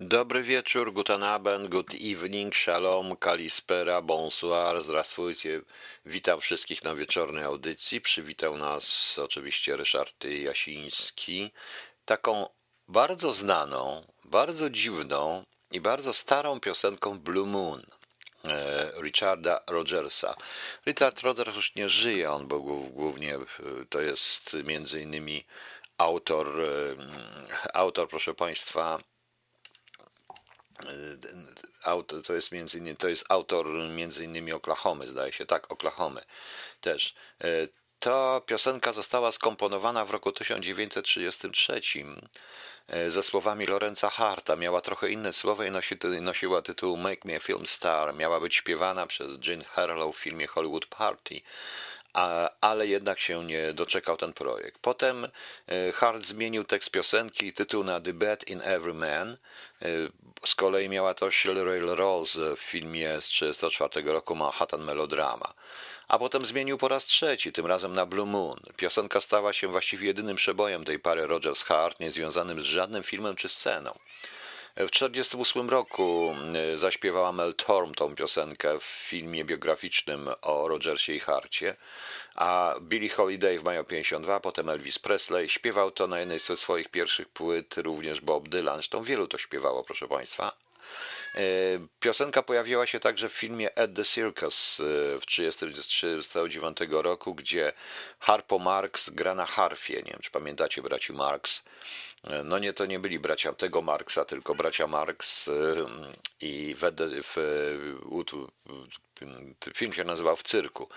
Dobry wieczór, guten Abend, good evening, shalom, kalispera, bonsoir, zdrawstwujcie. Witam wszystkich na wieczornej audycji. Przywitał nas oczywiście Ryszard Jasiński. Taką bardzo znaną, bardzo dziwną i bardzo starą piosenką Blue Moon e, Richarda Rogersa. Richard Rogers już nie żyje, on był głównie, e, to jest między innymi autor, e, autor proszę Państwa, autor, to jest między innymi, to jest autor między innymi Oklahomy, zdaje się, tak, Oklahomy też. Ta piosenka została skomponowana w roku 1933 e, ze słowami Lorenza Harta. Miała trochę inne słowa i nosi, nosiła tytuł Make Me a Film Star. Miała być śpiewana przez Jean Harlow w filmie Hollywood Party, ale jednak się nie doczekał ten projekt. Potem e, Hart zmienił tekst piosenki i tytuł na The Bad in Every Man. E, z kolei miała to Shirley Rose w filmie z 1934 roku Manhattan Melodrama a potem zmienił po raz trzeci, tym razem na Blue Moon. Piosenka stała się właściwie jedynym przebojem tej pary Rogers Hart, niezwiązanym z żadnym filmem czy sceną. W 1948 roku e, zaśpiewała Mel Torm tą piosenkę w filmie biograficznym o Rogersie i Harcie, a Billie Holiday w maju 52, potem Elvis Presley śpiewał to na jednej ze swoich pierwszych płyt, również Bob Dylan, zresztą wielu to śpiewało, proszę Państwa, E, piosenka pojawiła się także w filmie At the Circus e, w 1939 roku, gdzie Harpo Marx gra na harfie. Nie wiem, czy pamiętacie braci Marx. No nie, to nie byli bracia tego Marksa, tylko bracia Marx i w, w, film się nazywał W cyrku.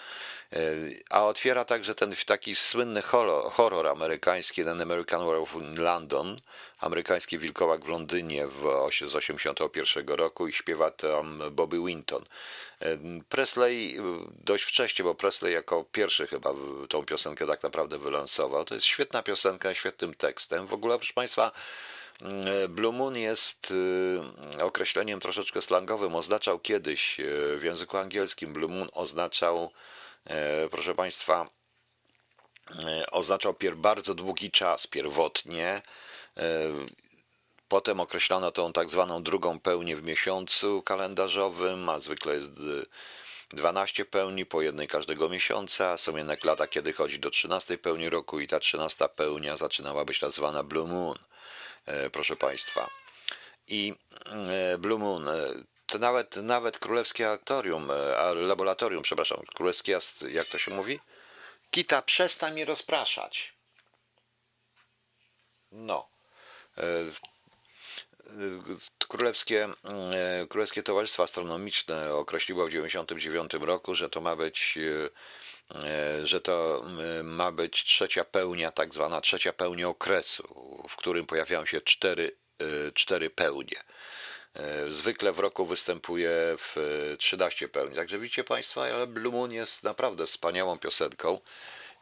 A otwiera także ten taki słynny horror, horror amerykański, ten American Werewolf in London, amerykański wilkołak w Londynie w, z 1981 roku i śpiewa tam Bobby Winton. Presley dość wcześnie, bo Presley jako pierwszy chyba tą piosenkę tak naprawdę wylansował. To jest świetna piosenka, świetnym tekstem. W ogóle, proszę Państwa, Blue Moon jest y, określeniem troszeczkę slangowym. Oznaczał kiedyś y, w języku angielskim, Blue Moon oznaczał, y, proszę Państwa, oznaczał bardzo długi czas, pierwotnie. Potem określono tą tak zwaną drugą pełnię w miesiącu kalendarzowym, a zwykle jest 12 pełni po jednej każdego miesiąca. Są jednak lata, kiedy chodzi do 13 pełni roku i ta 13 pełnia zaczynała być nazywana Blue Moon. E, proszę Państwa. I e, Blue Moon, e, to nawet, nawet królewskie aktorium, laboratorium, przepraszam, królewskie, jak to się mówi? Kita, przestań mi rozpraszać. No. Królewskie, Królewskie Towarzystwo Astronomiczne określiło w 1999 roku, że to ma być E, że to ma być trzecia pełnia, tak zwana trzecia pełnia okresu, w którym pojawiają się cztery, e, cztery pełnie. E, zwykle w roku występuje w 13 pełni. Także widzicie Państwo, ale Blue Moon jest naprawdę wspaniałą piosenką.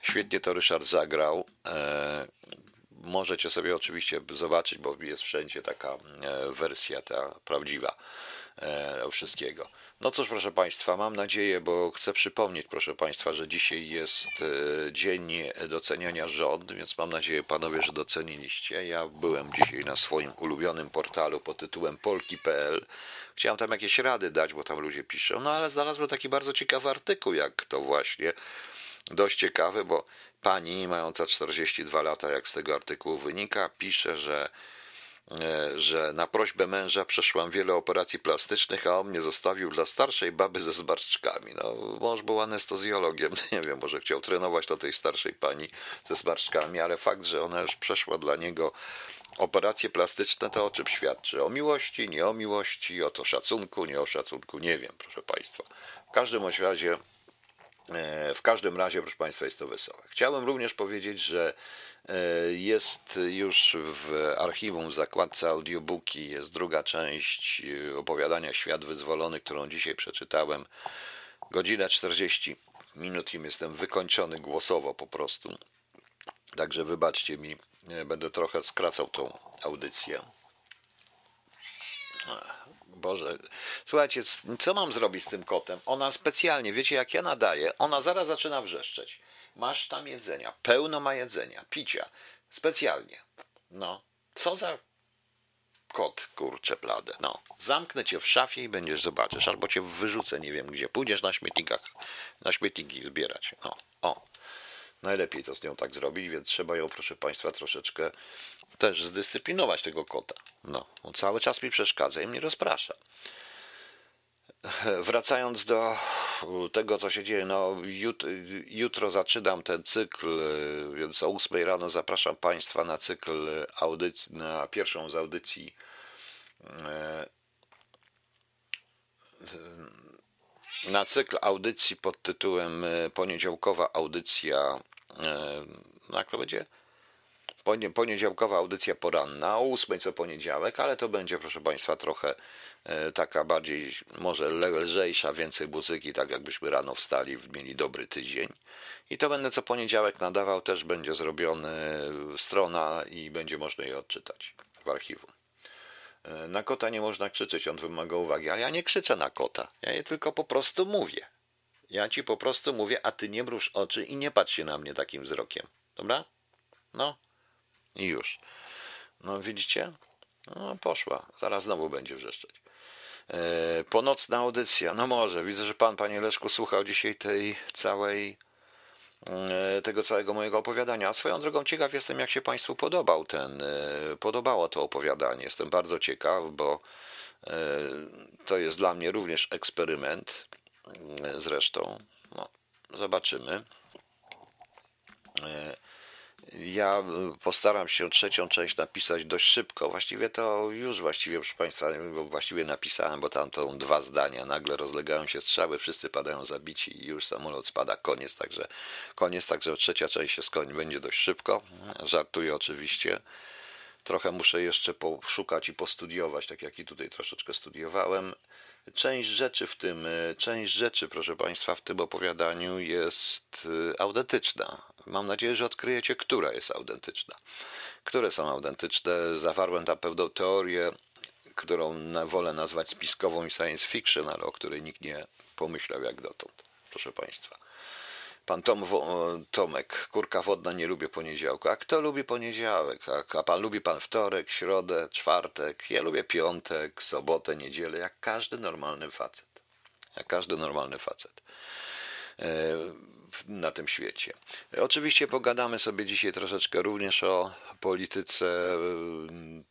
Świetnie to Ryszard zagrał. Możecie sobie oczywiście zobaczyć, bo jest wszędzie taka wersja ta prawdziwa wszystkiego. No cóż, proszę Państwa, mam nadzieję, bo chcę przypomnieć, proszę Państwa, że dzisiaj jest e, dzień doceniania rząd, więc mam nadzieję, panowie, że doceniliście. Ja byłem dzisiaj na swoim ulubionym portalu pod tytułem polki.pl. Chciałem tam jakieś rady dać, bo tam ludzie piszą, no ale znalazłem taki bardzo ciekawy artykuł, jak to właśnie. Dość ciekawy, bo pani mająca 42 lata, jak z tego artykułu wynika, pisze, że E, że na prośbę męża przeszłam wiele operacji plastycznych, a on mnie zostawił dla starszej baby ze zmarszczkami. No, mąż był anestezjologiem, nie wiem, może chciał trenować do tej starszej pani ze zmarszczkami, ale fakt, że ona już przeszła dla niego operacje plastyczne, to o czym świadczy? O miłości, nie o miłości, o to szacunku, nie o szacunku, nie wiem, proszę Państwa. W każdym razie, w każdym razie, proszę Państwa, jest to wesołe. Chciałem również powiedzieć, że E, jest już w archiwum w zakładce audiobooki, jest druga część e, opowiadania Świat Wyzwolony, którą dzisiaj przeczytałem. Godzina 40 minut im jestem wykończony głosowo po prostu. Także wybaczcie mi, e, będę trochę skracał tą audycję. Boże, słuchajcie, co mam zrobić z tym kotem? Ona specjalnie, wiecie jak ja nadaję, ona zaraz zaczyna wrzeszczeć. Masz tam jedzenia, pełno ma jedzenia, picia, specjalnie. No, co za. kot, kurcze pladę. No, zamknę cię w szafie i będziesz zobaczysz, albo cię wyrzucę, nie wiem gdzie. Pójdziesz na śmietnikach, na śmietniki zbierać. No. Najlepiej to z nią tak zrobić, więc trzeba ją, proszę Państwa, troszeczkę też zdyscyplinować tego kota. No, on cały czas mi przeszkadza i mnie rozprasza. Wracając do tego, co się dzieje, no jut, jutro zaczynam ten cykl, więc o 8 rano zapraszam Państwa na cykl audycji, na pierwszą z audycji e, na cykl audycji pod tytułem e, Poniedziałkowa audycja, e, jak to będzie? Poniedziałkowa audycja poranna, o 8 co poniedziałek, ale to będzie, proszę Państwa, trochę E, taka bardziej może lżejsza, więcej muzyki, tak jakbyśmy rano wstali, mieli dobry tydzień. I to będę co poniedziałek nadawał, też będzie zrobiony strona i będzie można je odczytać w archiwum. E, na kota nie można krzyczeć, on wymaga uwagi, a ja nie krzyczę na kota, ja je tylko po prostu mówię. Ja ci po prostu mówię, a ty nie mruż oczy i nie patrz się na mnie takim wzrokiem. Dobra? No i już. No widzicie? No poszła. Zaraz znowu będzie wrzeszczeć. E, ponocna audycja. No może, widzę, że pan, panie Leszku, słuchał dzisiaj tej całej tego całego mojego opowiadania. A swoją drogą ciekaw jestem, jak się Państwu podobał ten, e, podobało to opowiadanie. Jestem bardzo ciekaw, bo to jest dla mnie również eksperyment. Zresztą, no, zobaczymy. Ja y, postaram się trzecią część napisać dość szybko. Właściwie to już właściwie, proszę Państwa, właściwie napisałem, bo tam to dwa zdania. Nagle rozlegają się strzały, wszyscy padają zabici i już samolot spada. Koniec, także koniec, także trzecia część się skończy, będzie dość szybko. Żartuję oczywiście. Trochę muszę jeszcze poszukać i postudiować, tak jak i tutaj troszeczkę studiowałem. Część rzeczy w tym, e, część rzeczy, proszę Państwa, w tym opowiadaniu jest e, autentyczna. Mam nadzieję, że odkryjecie, która jest autentyczna. Które są autentyczne. Zawarłem tam pewną teorię, którą wolę nazwać spiskową i science fiction, ale o której nikt nie pomyślał jak dotąd, proszę Państwa. Pan Tom, Tomek, kurka wodna, nie lubię poniedziałku. A kto lubi poniedziałek? A, a pan lubi pan wtorek, środę, czwartek? Ja lubię piątek, sobotę, niedzielę, jak każdy normalny facet. Jak każdy normalny facet e, na tym świecie. Oczywiście pogadamy sobie dzisiaj troszeczkę również o polityce.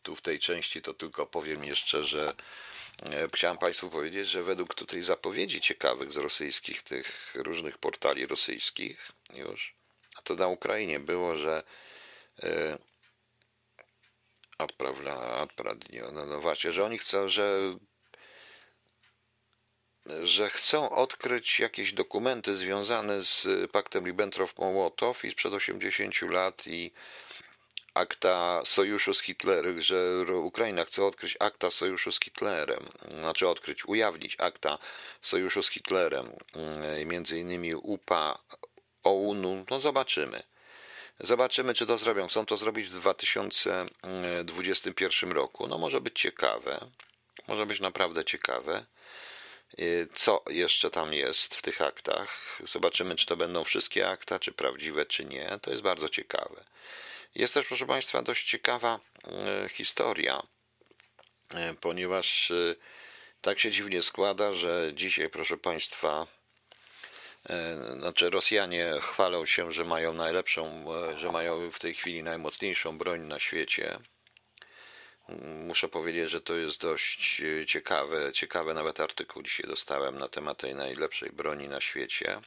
Tu w tej części to tylko powiem jeszcze, że E, chciałem Państwu powiedzieć, że według tutaj zapowiedzi ciekawych z rosyjskich, tych różnych portali rosyjskich już, a to na Ukrainie było, że e, odprawla, no, no właśnie, że oni chcą, że że chcą odkryć jakieś dokumenty związane z paktem Ribbentrop-Mołotow i sprzed 80 lat i akta sojuszu z Hitlerem, że Ukraina chce odkryć akta sojuszu z Hitlerem, znaczy odkryć, ujawnić akta sojuszu z Hitlerem, mm, między innymi UPA, OUN-u, no zobaczymy. Zobaczymy, czy to zrobią. Chcą to zrobić w 2021 roku. No może być ciekawe. Może być naprawdę ciekawe. Y, co jeszcze tam jest w tych aktach? Zobaczymy, czy to będą wszystkie akta, czy prawdziwe, czy nie. To jest bardzo ciekawe. Jest też, proszę Państwa, dość ciekawa e, historia, e, ponieważ tak się dziwnie składa, że dzisiaj, proszę Państwa, znaczy Rosjanie chwalą się, że mają najlepszą, że mają w tej chwili najmocniejszą broń na świecie. Muszę powiedzieć, że to jest dość ciekawe, ciekawe nawet artykuł dzisiaj dostałem na temat tej najlepszej broni na świecie.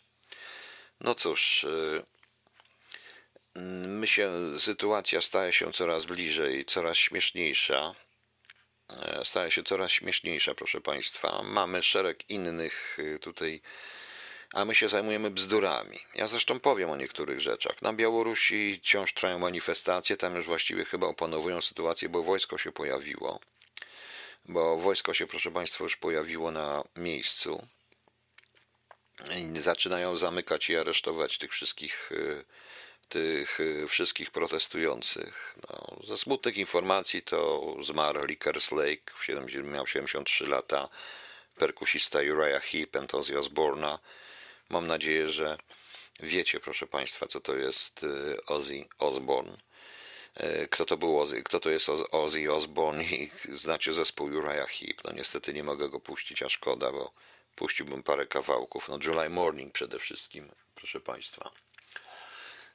No cóż, my się, sytuacja staje się coraz bliżej, coraz śmieszniejsza. E, staje się coraz śmieszniejsza, proszę Państwa. Mamy szereg innych y, tutaj, a my się zajmujemy bzdurami. Ja zresztą powiem o niektórych rzeczach. Na Białorusi wciąż trwają manifestacje, tam już właściwie chyba opanowują sytuację, bo wojsko się pojawiło. Bo wojsko się, proszę Państwa, już pojawiło na miejscu. I zaczynają zamykać i aresztować tych wszystkich y, tych y, wszystkich protestujących. No, ze smutnych informacji to zmarł Rickers Lake, w 70, miał 73 lata, perkusista Uriah Heep, Ozzy Osbourne'a. Mam nadzieję, że wiecie, proszę Państwa, co to jest y, Ozzy Osbourne. e, kto to był Ozzy, kto to jest Ozzy Osbourne i znacie zespół Uriah Heep. No niestety nie mogę go puścić, a szkoda, bo puściłbym parę kawałków. No July Morning przede wszystkim, proszę Państwa.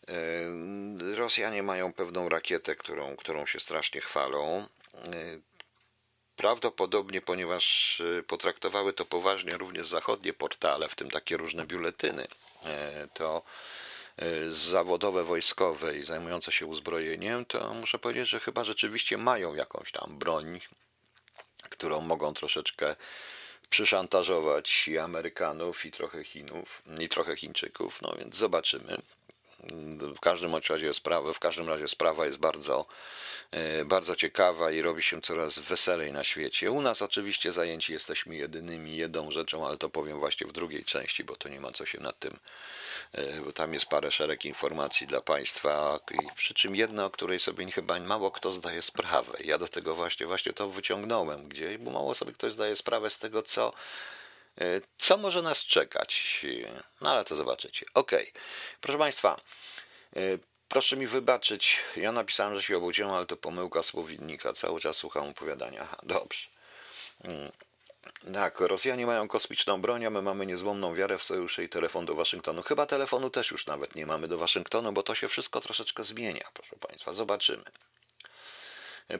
E, Rosjanie mają pewną rakietę, którą, którą się strasznie chwalą. Prawdopodobnie, ponieważ potraktowały to poważnie również zachodnie portale, w tym takie różne biuletyny, to Y, zawodowe wojskowe i zajmujące się uzbrojeniem, to muszę powiedzieć, że chyba rzeczywiście mają jakąś tam broń, którą mogą troszeczkę przyszantażować i Amerykanów, i trochę Chinów, i trochę Chińczyków. No więc zobaczymy. W każdym razie sprawa, w każdym razie sprawa jest bardzo, e, bardzo ciekawa i robi się coraz weselej na świecie. U nas oczywiście zajęci jesteśmy jedynymi, jedną rzeczą, ale to powiem właśnie w drugiej części, bo to nie ma co się nad tym, e, bo tam jest parę szereg informacji dla Państwa, przy czym jedna, o której sobie chyba mało kto zdaje sprawę. Ja do tego właśnie, właśnie to wyciągnąłem gdzieś, bo mało sobie ktoś zdaje sprawę z tego, co co może nas czekać? No ale to zobaczycie. Ok, proszę Państwa, e, proszę mi wybaczyć. Ja napisałem, że się obudziłem, ale to pomyłka słownika. Cały czas słucham opowiadania. Dobrze. Mm. Tak, Rosjanie mają kosmiczną broń, a my mamy niezłomną wiarę w sojusze i telefon do Waszyngtonu. Chyba telefonu też już nawet nie mamy do Waszyngtonu, bo to się wszystko troszeczkę zmienia, proszę Państwa. Zobaczymy.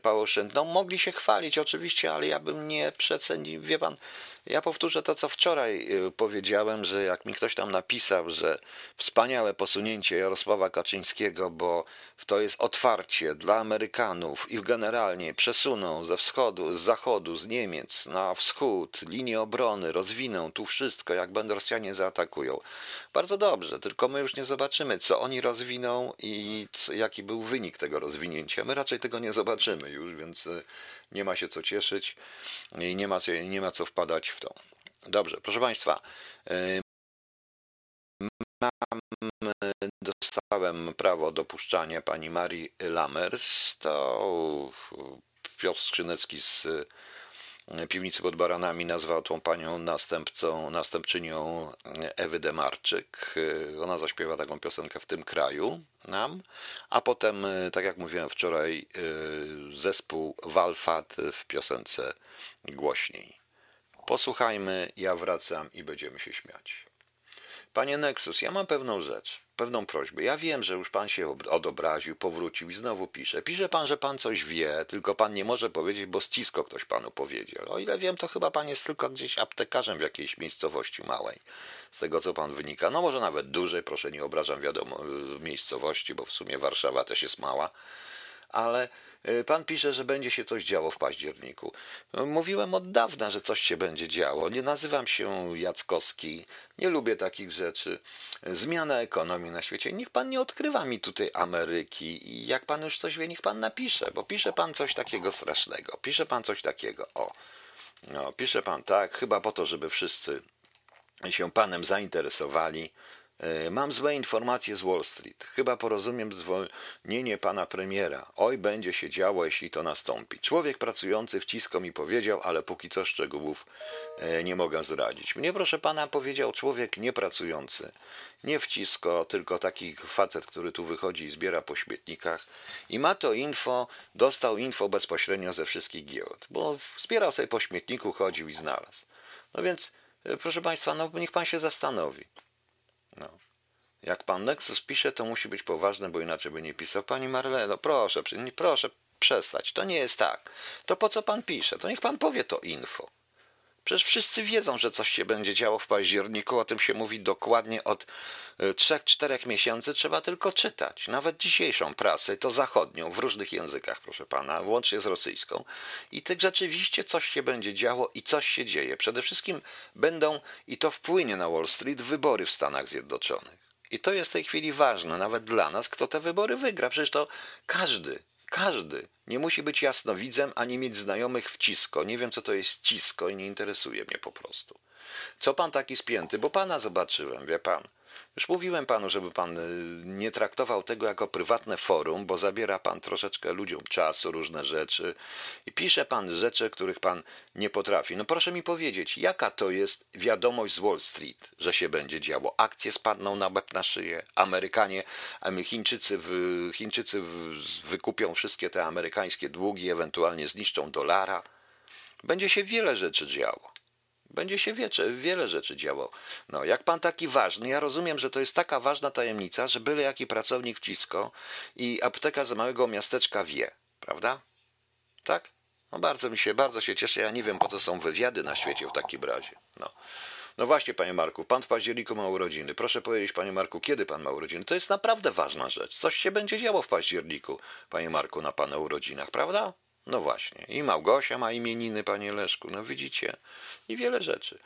Pałuszyn. No mogli się chwalić oczywiście, ale ja bym nie przecenił. Wie pan, ja powtórzę to, co wczoraj y, powiedziałem, że jak mi ktoś tam napisał, że wspaniałe posunięcie Jarosława Kaczyńskiego, bo to jest otwarcie dla Amerykanów i generalnie przesuną ze wschodu, z zachodu, z Niemiec na wschód, linię obrony, rozwiną tu wszystko, jak będą Rosjanie zaatakują. Bardzo dobrze, tylko my już nie zobaczymy, co oni rozwiną i jaki był wynik tego rozwinięcia. My raczej tego nie zobaczymy już, więc y, nie ma się co cieszyć i nie ma, nie ma co wpadać w to. Dobrze, proszę Państwa. Mam, dostałem prawo dopuszczania pani Marii Lamers. To Piotr Skrzynecki z piwnicy pod Baranami nazwał tą panią następcą, następczynią Ewy Demarczyk. Ona zaśpiewa taką piosenkę w tym kraju nam, a potem, tak jak mówiłem wczoraj, zespół Walfat w piosence głośniej. Posłuchajmy, ja wracam i będziemy się śmiać. Panie Nexus, ja mam pewną rzecz, pewną prośbę. Ja wiem, że już pan się odobraził, powrócił i znowu pisze. Pisze pan, że pan coś wie, tylko pan nie może powiedzieć, bo ścisko ktoś panu powiedział. O ile wiem, to chyba pan jest tylko gdzieś aptekarzem w jakiejś miejscowości małej. Z tego, co pan wynika. No może nawet dużej, proszę nie obrażam wiadomo miejscowości, bo w sumie Warszawa też jest mała. Ale E, pan pisze, że będzie się coś działo w październiku. No, mówiłem od dawna, że coś się będzie działo. Nie nazywam się Jackowski, nie lubię takich rzeczy. Zmiana ekonomii na świecie. Niech pan nie odkrywa mi tutaj Ameryki i jak pan już coś wie, niech pan napisze, bo pisze pan coś takiego strasznego. Pisze pan coś takiego. O, no, pisze pan tak, chyba po to, żeby wszyscy się panem zainteresowali. E, mam złe informacje z Wall Street. Chyba porozumiem zwolnienie pana premiera. Oj, będzie się działo, jeśli to nastąpi. Człowiek pracujący wcisko mi powiedział, ale póki co szczegółów e, nie mogę zdradzić. Mnie, proszę pana, powiedział człowiek niepracujący. Nie wcisko, tylko taki facet, który tu wychodzi i zbiera po śmietnikach. I ma to info, dostał info bezpośrednio ze wszystkich giełd, bo zbierał sobie po śmietniku, chodził i znalazł. No więc, e, proszę państwa, no niech pan się zastanowi. No. Jak pan Nexus pisze, to musi być poważne, bo inaczej by nie pisał. Pani Marleno, proszę, proszę przestać. To nie jest tak. To po co pan pisze? To niech pan powie to info. Przecież wszyscy wiedzą, że coś się będzie działo w październiku, o tym się mówi dokładnie od 3-4 e, miesięcy, trzeba tylko czytać. Nawet dzisiejszą prasę, to zachodnią, w różnych językach, proszę pana, łącznie z rosyjską. I tak rzeczywiście coś się będzie działo i coś się dzieje. Przede wszystkim będą, i to wpłynie na Wall Street, wybory w Stanach Zjednoczonych. I to jest w tej chwili ważne, nawet dla nas, kto te wybory wygra. Przecież to każdy, każdy nie musi być jasnowidzem ani mieć znajomych w cisko. Nie wiem, co to jest cisko i nie interesuje mnie po prostu. Co pan taki spięty? Bo pana zobaczyłem, wie pan. Już mówiłem panu, żeby pan y, nie traktował tego jako prywatne forum, bo zabiera pan troszeczkę ludziom czasu, różne rzeczy i pisze pan rzeczy, których pan nie potrafi. No proszę mi powiedzieć, jaka to jest wiadomość z Wall Street, że się będzie działo? Akcje spadną na łeb na szyję, Amerykanie, Chińczycy, Chińczycy wykupią wszystkie te amerykańskie długi, ewentualnie zniszczą dolara. Będzie się wiele rzeczy działo. Będzie się wiecze, wiele rzeczy działo. No, jak pan taki ważny, ja rozumiem, że to jest taka ważna tajemnica, że byle jaki pracownik wcisko i apteka z małego miasteczka wie, prawda? Tak? No bardzo mi się, bardzo się cieszę. Ja nie wiem, po co są wywiady na świecie w takim razie. No. No właśnie, panie Marku, pan w październiku ma urodziny. Proszę powiedzieć, panie Marku, kiedy pan ma urodziny? To jest naprawdę ważna rzecz. Coś się będzie działo w październiku, panie Marku, na pana urodzinach, prawda? No właśnie. I Małgosia ma imieniny, panie Leszku. No widzicie. I wiele rzeczy.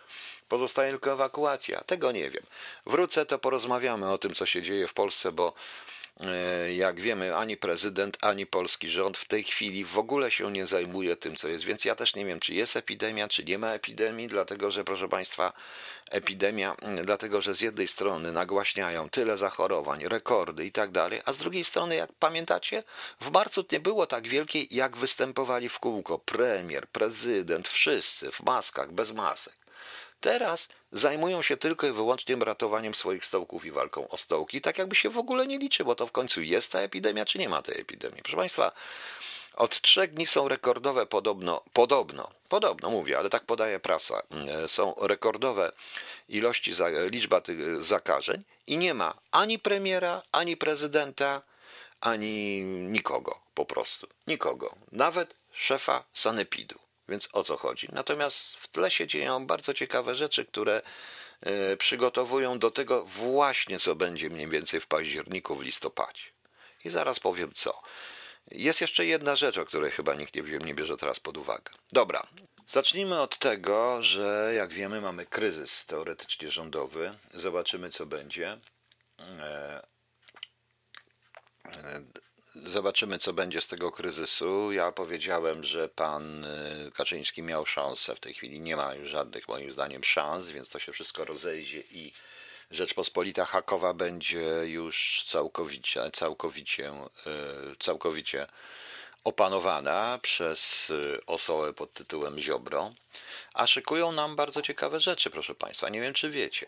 Pozostaje tylko ewakuacja. Tego nie wiem. Wrócę, to porozmawiamy o tym, co się dzieje w Polsce, bo E, jak wiemy, ani prezydent, ani polski rząd w tej chwili w ogóle się nie zajmuje tym, co jest. Więc ja też nie wiem, czy jest epidemia, czy nie ma epidemii, dlatego że, proszę Państwa, epidemia, dlatego że z jednej strony nagłaśniają tyle zachorowań, rekordy i tak dalej, a z drugiej strony, jak pamiętacie, w marcu nie było tak wielkiej, jak występowali w kółko premier, prezydent, wszyscy w maskach, bez masek. Teraz zajmują się tylko i wyłącznie ratowaniem swoich stołków i walką o stołki, tak jakby się w ogóle nie liczy, bo to w końcu jest ta epidemia, czy nie ma tej epidemii. Proszę Państwa, od trzech dni są rekordowe podobno, podobno, podobno mówię, ale tak podaje prasa, e, są rekordowe ilości, liczba tych zakażeń i nie ma ani premiera, ani prezydenta, ani nikogo po prostu. Nikogo. Nawet szefa sanepidu. Więc o co chodzi? Natomiast w tle się dzieją bardzo ciekawe rzeczy, które e, przygotowują do tego właśnie, co będzie mniej więcej w październiku, w listopadzie. I zaraz powiem co. Jest jeszcze jedna rzecz, o której chyba nikt nie, nie bierze teraz pod uwagę. Dobra, zacznijmy od tego, że jak wiemy, mamy kryzys teoretycznie rządowy. Zobaczymy, co będzie. Zobaczymy, co będzie z tego kryzysu. Ja powiedziałem, że pan y, Kaczyński miał szansę. W tej chwili nie ma już żadnych, moim zdaniem, szans, więc to się wszystko rozejdzie i Rzeczpospolita Hakowa będzie już całkowicie, całkowicie, y, całkowicie opanowana przez y, osobę pod tytułem Ziobro. A szykują nam bardzo ciekawe rzeczy, proszę Państwa. Nie wiem, czy wiecie.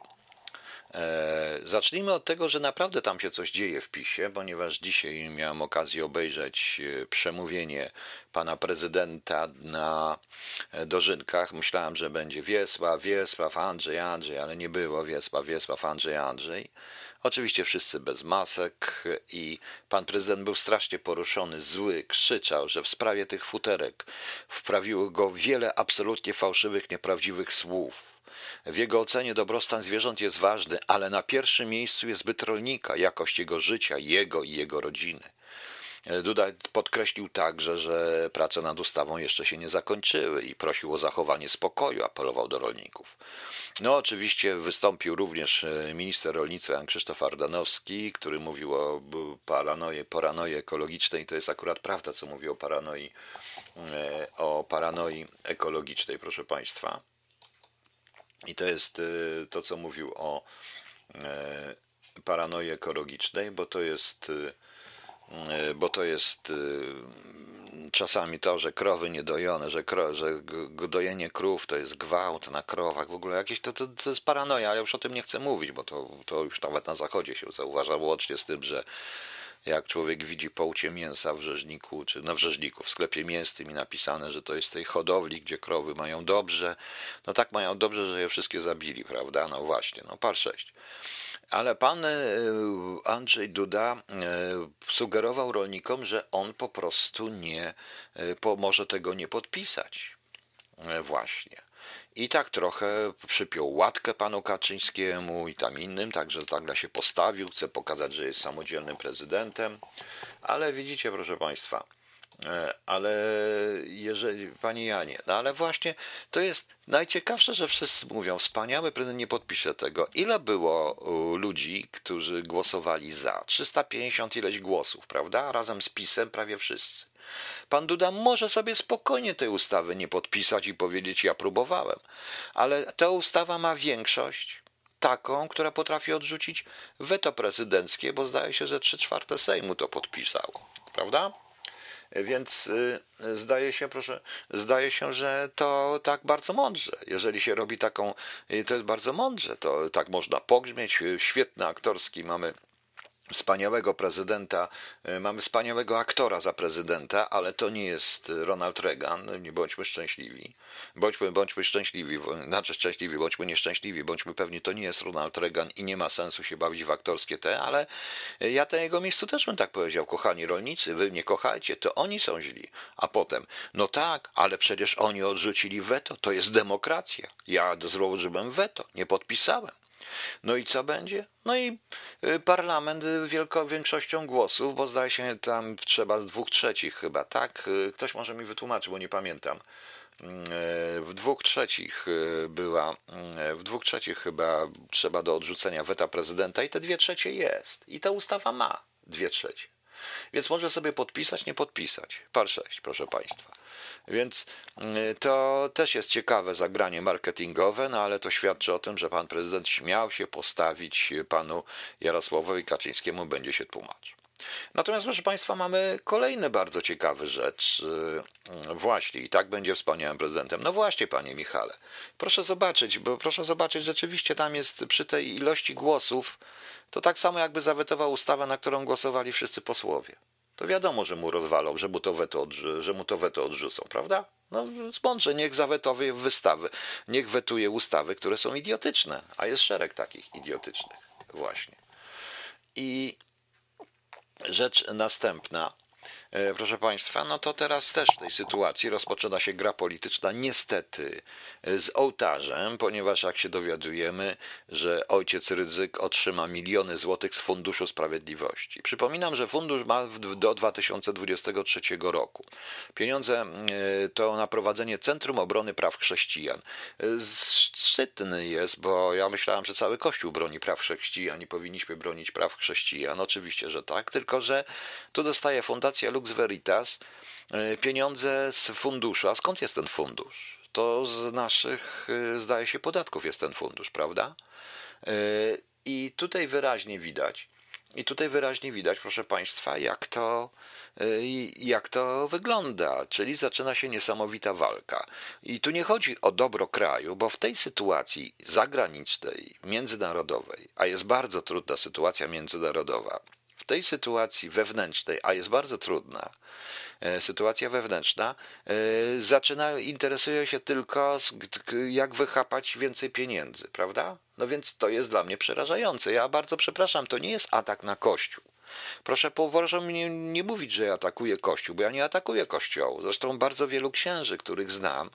E, zacznijmy od tego, że naprawdę tam się coś dzieje w PiSie, ponieważ dzisiaj miałem okazję obejrzeć e, przemówienie pana prezydenta na e, dożynkach. Myślałem, że będzie Wiesław, Wiesław, Andrzej, Andrzej, ale nie było Wiesław, Wiesław, Andrzej, Andrzej. Oczywiście wszyscy bez masek i pan prezydent był strasznie poruszony, zły, krzyczał, że w sprawie tych futerek wprawiło go wiele absolutnie fałszywych, nieprawdziwych słów w jego ocenie dobrostan zwierząt jest ważny, ale na pierwszym miejscu jest byt rolnika, jakość jego życia, jego i jego rodziny. Duda podkreślił także, że prace nad ustawą jeszcze się nie zakończyły i prosił o zachowanie spokoju, apelował do rolników. No, oczywiście wystąpił również e, minister rolnictwa Krzysztof Ardanowski, który mówił o paranoi, paranoi ekologicznej. To jest akurat prawda, co mówi o paranoi, e, o paranoi ekologicznej, proszę Państwa. I to jest y, to, co mówił o y, paranoi ekologicznej, bo to jest, y, bo to jest czasami to, że krowy niedojone, że, kro, że dojenie krów to jest gwałt na krowach, w ogóle jakieś to, to, to jest paranoja, ale już o tym nie chcę mówić, bo to, to już nawet na zachodzie się zauważa, łącznie z tym, że jak człowiek widzi połcie mięsa w rzeźniku, czy na rzeźniku, w sklepie mięsnym i napisane, że to jest tej hodowli, gdzie krowy mają dobrze, no tak mają dobrze, że je wszystkie zabili, prawda? No właśnie, no par sześć. Ale pan e, Andrzej Duda e, sugerował rolnikom, że on po prostu nie e, może tego nie podpisać. Właśnie. I tak trochę przypiął łatkę panu Kaczyńskiemu i tam innym, także nagle się postawił, chce pokazać, że jest samodzielnym prezydentem. Ale widzicie, proszę państwa, e, ale jeżeli, panie Janie, no ale właśnie to jest najciekawsze, że wszyscy mówią, wspaniały prezydent nie podpisze tego. Ile było ludzi, którzy głosowali za? 350 ileś głosów, prawda? Razem z PiSem prawie wszyscy. Pan Duda może sobie spokojnie tej ustawy nie podpisać i powiedzieć: Ja próbowałem, ale ta ustawa ma większość taką, która potrafi odrzucić weto prezydenckie, bo zdaje się, że trzy czwarte Sejmu to podpisało, prawda? Więc y, zdaje się, proszę, zdaje się, że to tak bardzo mądrze. Jeżeli się robi taką, y, to jest bardzo mądrze, to tak można pogrzmieć. Świetny aktorski mamy wspaniałego prezydenta, e, mamy wspaniałego aktora za prezydenta, ale to nie jest Ronald Reagan, nie bądźmy szczęśliwi. Bądźmy, bądźmy szczęśliwi, znaczy szczęśliwi, bądźmy nieszczęśliwi, bądźmy pewni, to nie jest Ronald Reagan i nie ma sensu się bawić w aktorskie te, ale ja na jego miejscu też bym tak powiedział, kochani rolnicy, wy nie kochajcie, to oni są źli. A potem, no tak, ale przecież oni odrzucili weto, to jest demokracja. Ja złożyłem weto, nie podpisałem. No i co będzie? No i y, parlament wielką większością głosów, bo zdaje się tam trzeba z dwóch trzecich chyba, tak? Y, ktoś może mi wytłumaczy, bo nie pamiętam. Mm, y, w dwóch trzecich była, w dwóch trzecich chyba trzeba do odrzucenia weta prezydenta i te dwie trzecie jest. I ta ustawa ma dwie trzecie. Więc może sobie podpisać, nie podpisać. Par 6, proszę Państwa. Więc y, to też jest ciekawe zagranie marketingowe, no ale to świadczy o tym, że pan prezydent śmiał się postawić panu Jarosławowi Kaczyńskiemu, będzie się tłumaczył. Natomiast, proszę Państwa, mamy kolejny bardzo ciekawy rzecz. Y, właśnie, i tak będzie wspaniałym prezydentem. No właśnie, Panie Michale, proszę zobaczyć, bo proszę zobaczyć, rzeczywiście tam jest przy tej ilości głosów, to tak samo jakby zawetował ustawę, na którą głosowali wszyscy posłowie to wiadomo, że mu rozwalą, że mu to weto, że mu to weto odrzucą, prawda? No mądrze, niech zawetowuje wystawy, niech wetuje ustawy, które są idiotyczne, a jest szereg takich idiotycznych właśnie. I rzecz następna. E, proszę Państwa, no to teraz też w tej sytuacji rozpoczyna się gra polityczna, niestety e, z ołtarzem, ponieważ jak się dowiadujemy, że ojciec Rydzyk otrzyma miliony złotych z Funduszu Sprawiedliwości. Przypominam, że fundusz ma do 2023 roku. Pieniądze e, to na prowadzenie Centrum Obrony Praw Chrześcijan. Szczytny jest, bo ja myślałem, że cały Kościół broni praw chrześcijan i powinniśmy bronić praw chrześcijan. Oczywiście, że tak, tylko że tu dostaje Fundacja Lux Veritas e, pieniądze z funduszu. A skąd jest ten fundusz? To z naszych, e, zdaje się, podatków jest ten fundusz, prawda? E, I tutaj wyraźnie widać, i tutaj wyraźnie widać, proszę Państwa, jak to, jak to wygląda. Czyli zaczyna się niesamowita walka. I tu nie chodzi o dobro kraju, bo w tej sytuacji zagranicznej, międzynarodowej, a jest bardzo trudna sytuacja międzynarodowa, w tej sytuacji wewnętrznej, a jest bardzo trudna, e, sytuacja wewnętrzna, e, zaczyna, interesuje się tylko, jak wychapać więcej pieniędzy, prawda? No więc to jest dla mnie przerażające. Ja bardzo przepraszam, to nie jest atak na Kościół. Proszę, proszę mnie nie mówić, że ja atakuję Kościół, bo ja nie atakuję Kościołu. Zresztą bardzo wielu księży, których znam,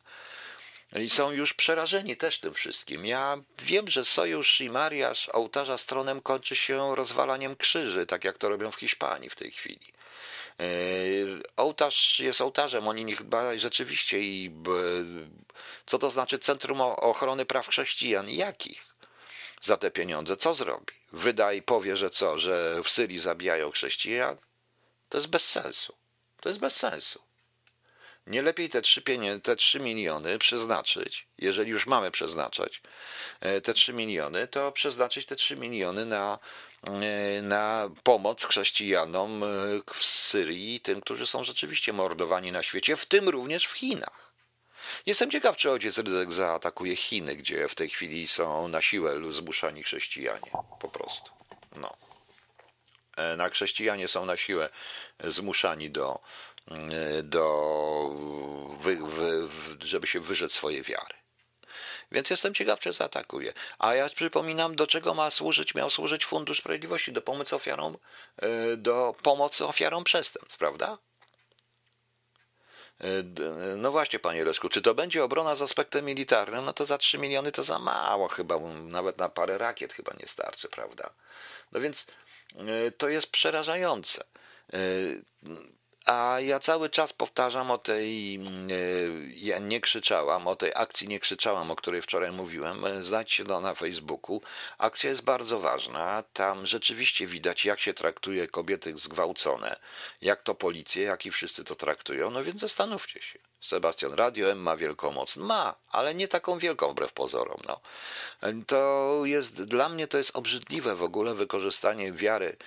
i są już przerażeni też tym wszystkim. Ja wiem, że sojusz i mariaż ołtarza stronem kończy się rozwalaniem krzyży, tak jak to robią w Hiszpanii w tej chwili. E, ołtarz jest ołtarzem, oni niech rzeczywiście i co to znaczy Centrum Ochrony Praw Chrześcijan? Jakich? Za te pieniądze co zrobi? Wyda i powie, że co, że w Syrii zabijają chrześcijan? To jest bez sensu. To jest bez sensu. Nie lepiej te 3, te 3 miliony przeznaczyć, jeżeli już mamy przeznaczać e, te 3 miliony, to przeznaczyć te 3 miliony na, e, na pomoc chrześcijanom e, w Syrii, tym, którzy są rzeczywiście mordowani na świecie, w tym również w Chinach. Jestem ciekaw, czy ojciec Rydzek zaatakuje Chiny, gdzie w tej chwili są na siłę zmuszani chrześcijanie. Po prostu. No. Na chrześcijanie są na siłę zmuszani do do, wy, wy, żeby się wyrzec swojej wiary. Więc jestem ciekaw, czy zaatakuje. A ja przypominam, do czego ma służyć, miał służyć Fundusz Sprawiedliwości, do pomocy ofiarom, e, do pomocy ofiarom przestępstw, prawda? E, no właśnie, panie Leszku, czy to będzie obrona z aspektem militarnym? No to za 3 miliony to za mało chyba, nawet na parę rakiet chyba nie starczy, prawda? No więc e, to jest przerażające. A ja cały czas powtarzam o tej, mm, e, ja nie krzyczałam, o tej akcji nie krzyczałam, o której wczoraj mówiłem. E, znajdźcie to na Facebooku. Akcja jest bardzo ważna. Tam rzeczywiście widać, jak się traktuje kobiety zgwałcone, jak to policja, jak i wszyscy to traktują. No więc zastanówcie się. Sebastian, Radio M ma wielką moc. Ma, ale nie taką wielką wbrew pozorom. No. To jest, dla mnie to jest obrzydliwe w ogóle wykorzystanie wiary,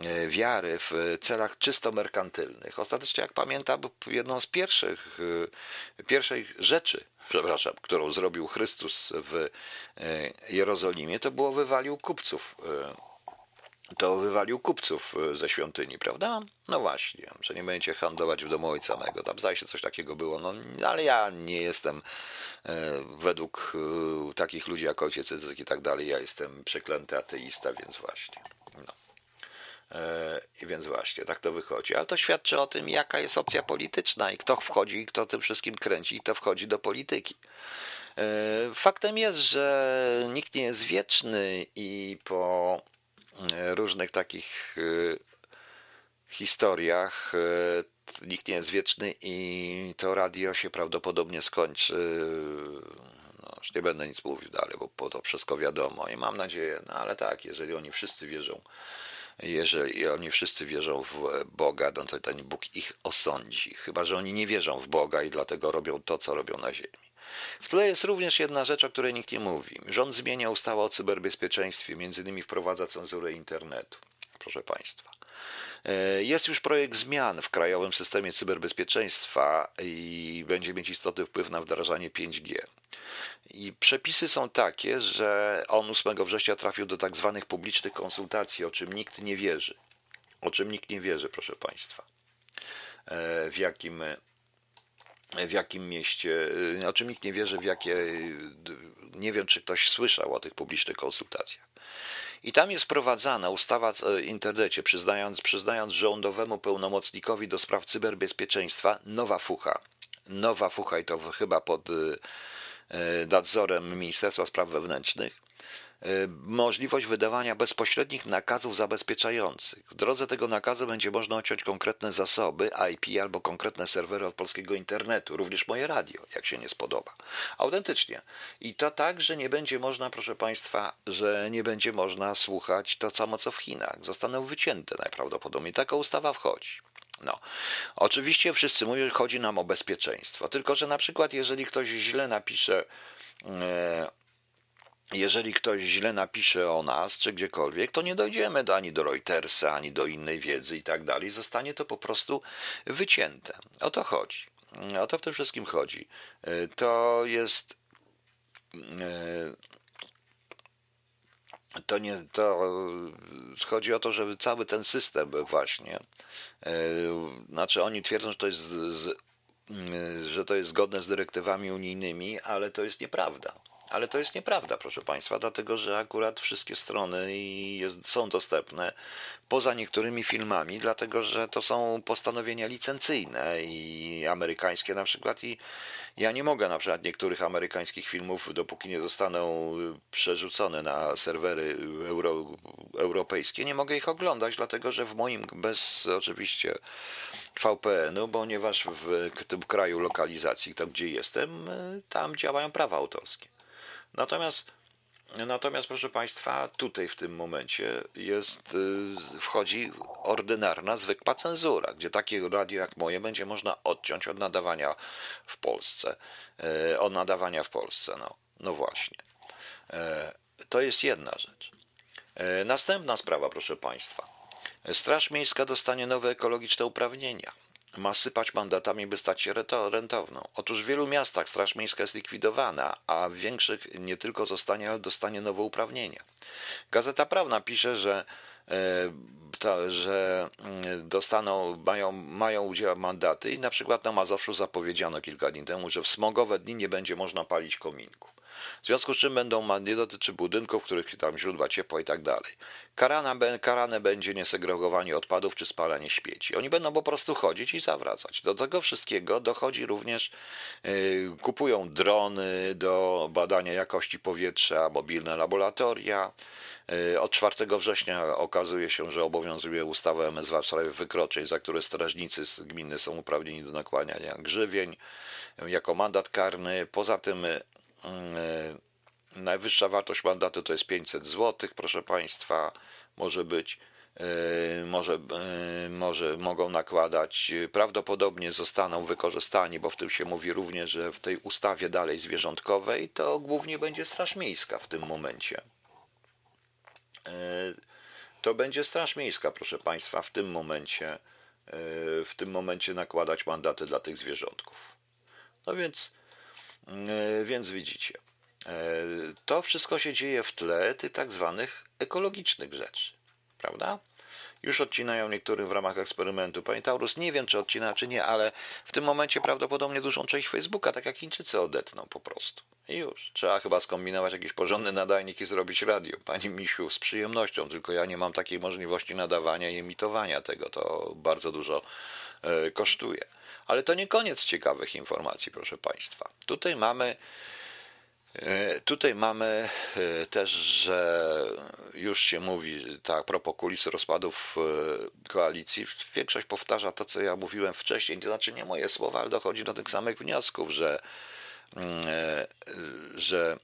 e, wiary w celach czysto merkantylnych. Ostatecznie, jak pamiętam, jedną z pierwszych, e, pierwszej rzeczy, przepraszam, którą zrobił Chrystus w e, Jerozolimie, to było wywalił kupców to wywalił kupców e, ze świątyni, prawda? No właśnie, że nie będziecie handlować w domu ojca mego. Tam zdaje się coś takiego było, no ale ja nie jestem e, według e, takich ludzi jak ojciec i tak dalej, ja jestem przeklęty ateista, więc właśnie. No. I więc właśnie, tak to wychodzi. Ale to świadczy o tym, jaka jest opcja polityczna i kto wchodzi, kto tym wszystkim kręci, i kto wchodzi do polityki. Faktem jest, że nikt nie jest wieczny i po różnych takich y, historiach y, nikt nie jest wieczny i to radio się prawdopodobnie skończy. No, już nie będę nic mówił dalej, bo to wszystko wiadomo i mam nadzieję, no ale tak, jeżeli oni wszyscy wierzą, jeżeli oni wszyscy wierzą w Boga, no to ten Bóg ich osądzi. Chyba, że oni nie wierzą w Boga i dlatego robią to, co robią na ziemi. W tle jest również jedna rzecz, o której nikt nie mówi. Rząd zmienia ustawę o cyberbezpieczeństwie, między innymi wprowadza cenzurę internetu. Proszę Państwa. E, jest już projekt zmian w krajowym systemie cyberbezpieczeństwa i będzie mieć istotny wpływ na wdrażanie 5G. I przepisy są takie, że on 8 września trafił do tak zwanych publicznych konsultacji, o czym nikt nie wierzy. O czym nikt nie wierzy, proszę Państwa. E, w jakim w jakim mieście, o czym nikt nie wierzy, w jakie, nie wiem, czy ktoś słyszał o tych publicznych konsultacjach. I tam jest wprowadzana ustawa w internecie, przyznając, przyznając rządowemu pełnomocnikowi do spraw cyberbezpieczeństwa nowa fucha. Nowa fucha i to chyba pod e, nadzorem Ministerstwa Spraw Wewnętrznych Y, możliwość wydawania bezpośrednich nakazów zabezpieczających. W drodze tego nakazu będzie można odciąć konkretne zasoby IP albo konkretne serwery od polskiego internetu, również moje radio, jak się nie spodoba. Autentycznie. I to tak, że nie będzie można, proszę Państwa, że nie będzie można słuchać to samo co w Chinach. Zostaną wycięte najprawdopodobniej. Taka ustawa wchodzi. No, oczywiście wszyscy mówią, że chodzi nam o bezpieczeństwo. Tylko, że na przykład, jeżeli ktoś źle napisze, e, jeżeli ktoś źle napisze o nas, czy gdziekolwiek, to nie dojdziemy do, ani do Reutersa, ani do innej wiedzy i tak dalej. Zostanie to po prostu wycięte. O to chodzi. O to w tym wszystkim chodzi. E, to jest. E, to nie. To chodzi o to, żeby cały ten system właśnie. E, znaczy, oni twierdzą, że to jest. Z, że to jest zgodne z dyrektywami unijnymi, ale to jest nieprawda. Ale to jest nieprawda, proszę Państwa, dlatego że akurat wszystkie strony jest, są dostępne poza niektórymi filmami, dlatego że to są postanowienia licencyjne i amerykańskie na przykład i ja nie mogę na przykład niektórych amerykańskich filmów, dopóki nie zostaną przerzucone na serwery euro, europejskie, nie mogę ich oglądać, dlatego że w moim, bez oczywiście VPN-u, ponieważ w tym kraju lokalizacji, tam gdzie jestem, tam działają prawa autorskie. Natomiast, natomiast proszę Państwa, tutaj w tym momencie jest, y, wchodzi ordynarna, zwykła cenzura, gdzie takie radio jak moje będzie można odciąć od nadawania w Polsce. Y, od nadawania w Polsce, no, no właśnie. Y, to jest jedna rzecz. Następna sprawa, proszę Państwa. Straż Miejska dostanie nowe ekologiczne uprawnienia ma sypać mandatami, by stać się rentowną. Otóż w wielu miastach Straż Miejska jest likwidowana, a w większych nie tylko zostanie, ale dostanie nowe uprawnienia. Gazeta Prawna pisze, że e, że mm, dostaną, mają, mają udział mandaty i na przykład na Mazowszu zapowiedziano kilka dni temu, że w smogowe dni nie będzie można palić kominku. W związku z czym będą, nie dotyczy budynków, których tam źródła ciepła i tak dalej. Karane będzie niesegregowanie odpadów czy spalanie śmieci. Oni będą po prostu chodzić i zawracać. Do tego wszystkiego dochodzi również, yy, kupują drony do badania jakości powietrza, mobilne laboratoria. Yy, od 4 września okazuje się, że obowiązuje ustawa MSW w sprawie wykroczeń, za które strażnicy z gminy są uprawnieni do nakłaniania grzywień jako mandat karny. Poza tym Najwyższa wartość mandatu to jest 500 zł, proszę Państwa, może być. może, może mogą nakładać. Prawdopodobnie zostaną wykorzystani, bo w tym się mówi również, że w tej ustawie dalej zwierzątkowej to głównie będzie Straż Miejska w tym momencie. To będzie Straż Miejska, proszę Państwa, w tym momencie, w tym momencie nakładać mandaty dla tych zwierzątków. No więc, więc widzicie, to wszystko się dzieje w tle tych tak zwanych ekologicznych rzeczy prawda? Już odcinają niektórym w ramach eksperymentu. Panie Taurus, nie wiem, czy odcina, czy nie, ale w tym momencie prawdopodobnie dużą część Facebooka, tak jak Chińczycy odetną po prostu. I już. Trzeba chyba skombinować jakiś porządny nadajnik i zrobić radio. Pani Misiu, z przyjemnością, tylko ja nie mam takiej możliwości nadawania i emitowania tego. To bardzo dużo e, kosztuje. Ale to nie koniec ciekawych informacji, proszę Państwa. Tutaj mamy E, tutaj mamy e, też, że już się mówi, tak, a propos kulis rozpadów e, koalicji, większość powtarza to, co ja mówiłem wcześniej, to znaczy nie moje słowa, ale dochodzi do tych samych wniosków, że, mm, że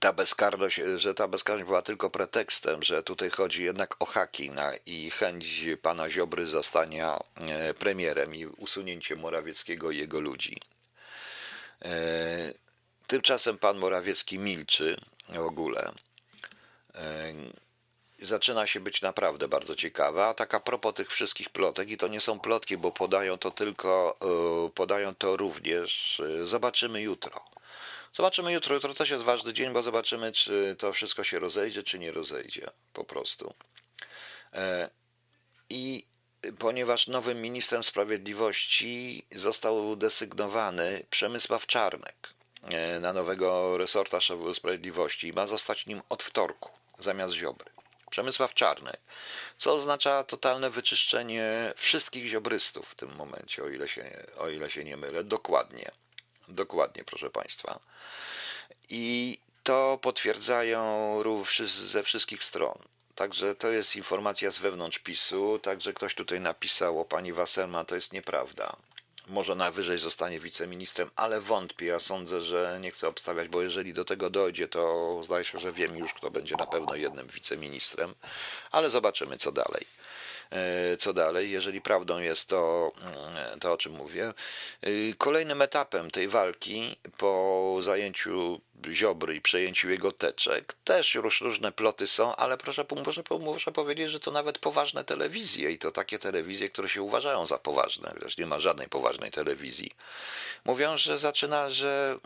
ta bezkarność, że ta bezkarność była tylko pretekstem, że tutaj chodzi jednak o haki na, i chęć pana Ziobry zostania premierem i usunięcie Morawieckiego i jego ludzi. E, tymczasem pan Morawiecki milczy w ogóle. E, zaczyna się być naprawdę bardzo ciekawa. A tak a propos tych wszystkich plotek, i to nie są plotki, bo podają to tylko, e, podają to również, zobaczymy jutro. Zobaczymy jutro. Jutro też jest ważny dzień, bo zobaczymy, czy to wszystko się rozejdzie, czy nie rozejdzie. Po prostu. I ponieważ nowym ministrem sprawiedliwości został desygnowany Przemysław Czarnek e, na nowego resorta sprawiedliwości. Ma zostać nim od wtorku zamiast Ziobry. Przemysław Czarnek, co oznacza totalne wyczyszczenie wszystkich ziobrystów w tym momencie, o ile się, o ile się nie mylę. Dokładnie. Dokładnie, proszę Państwa. I to potwierdzają ze wszystkich stron. Także to jest informacja z wewnątrz PiSu. Także ktoś tutaj napisał o pani Wasserman, to jest nieprawda. Może najwyżej zostanie wiceministrem, ale wątpię. Ja sądzę, że nie chcę obstawiać, bo jeżeli do tego dojdzie, to zdaje się, że wiem już, kto będzie na pewno jednym wiceministrem, ale zobaczymy, co dalej. E, co dalej, jeżeli prawdą jest to, mm, to o czym mówię. E, kolejnym etapem tej walki po zajęciu Ziobry i przejęciu jego teczek. Też już różne ploty są, ale proszę, muszę, muszę powiedzieć, że to nawet poważne telewizje i to takie telewizje, które się uważają za poważne, chociaż nie ma żadnej poważnej telewizji. Mówią, że zaczyna, że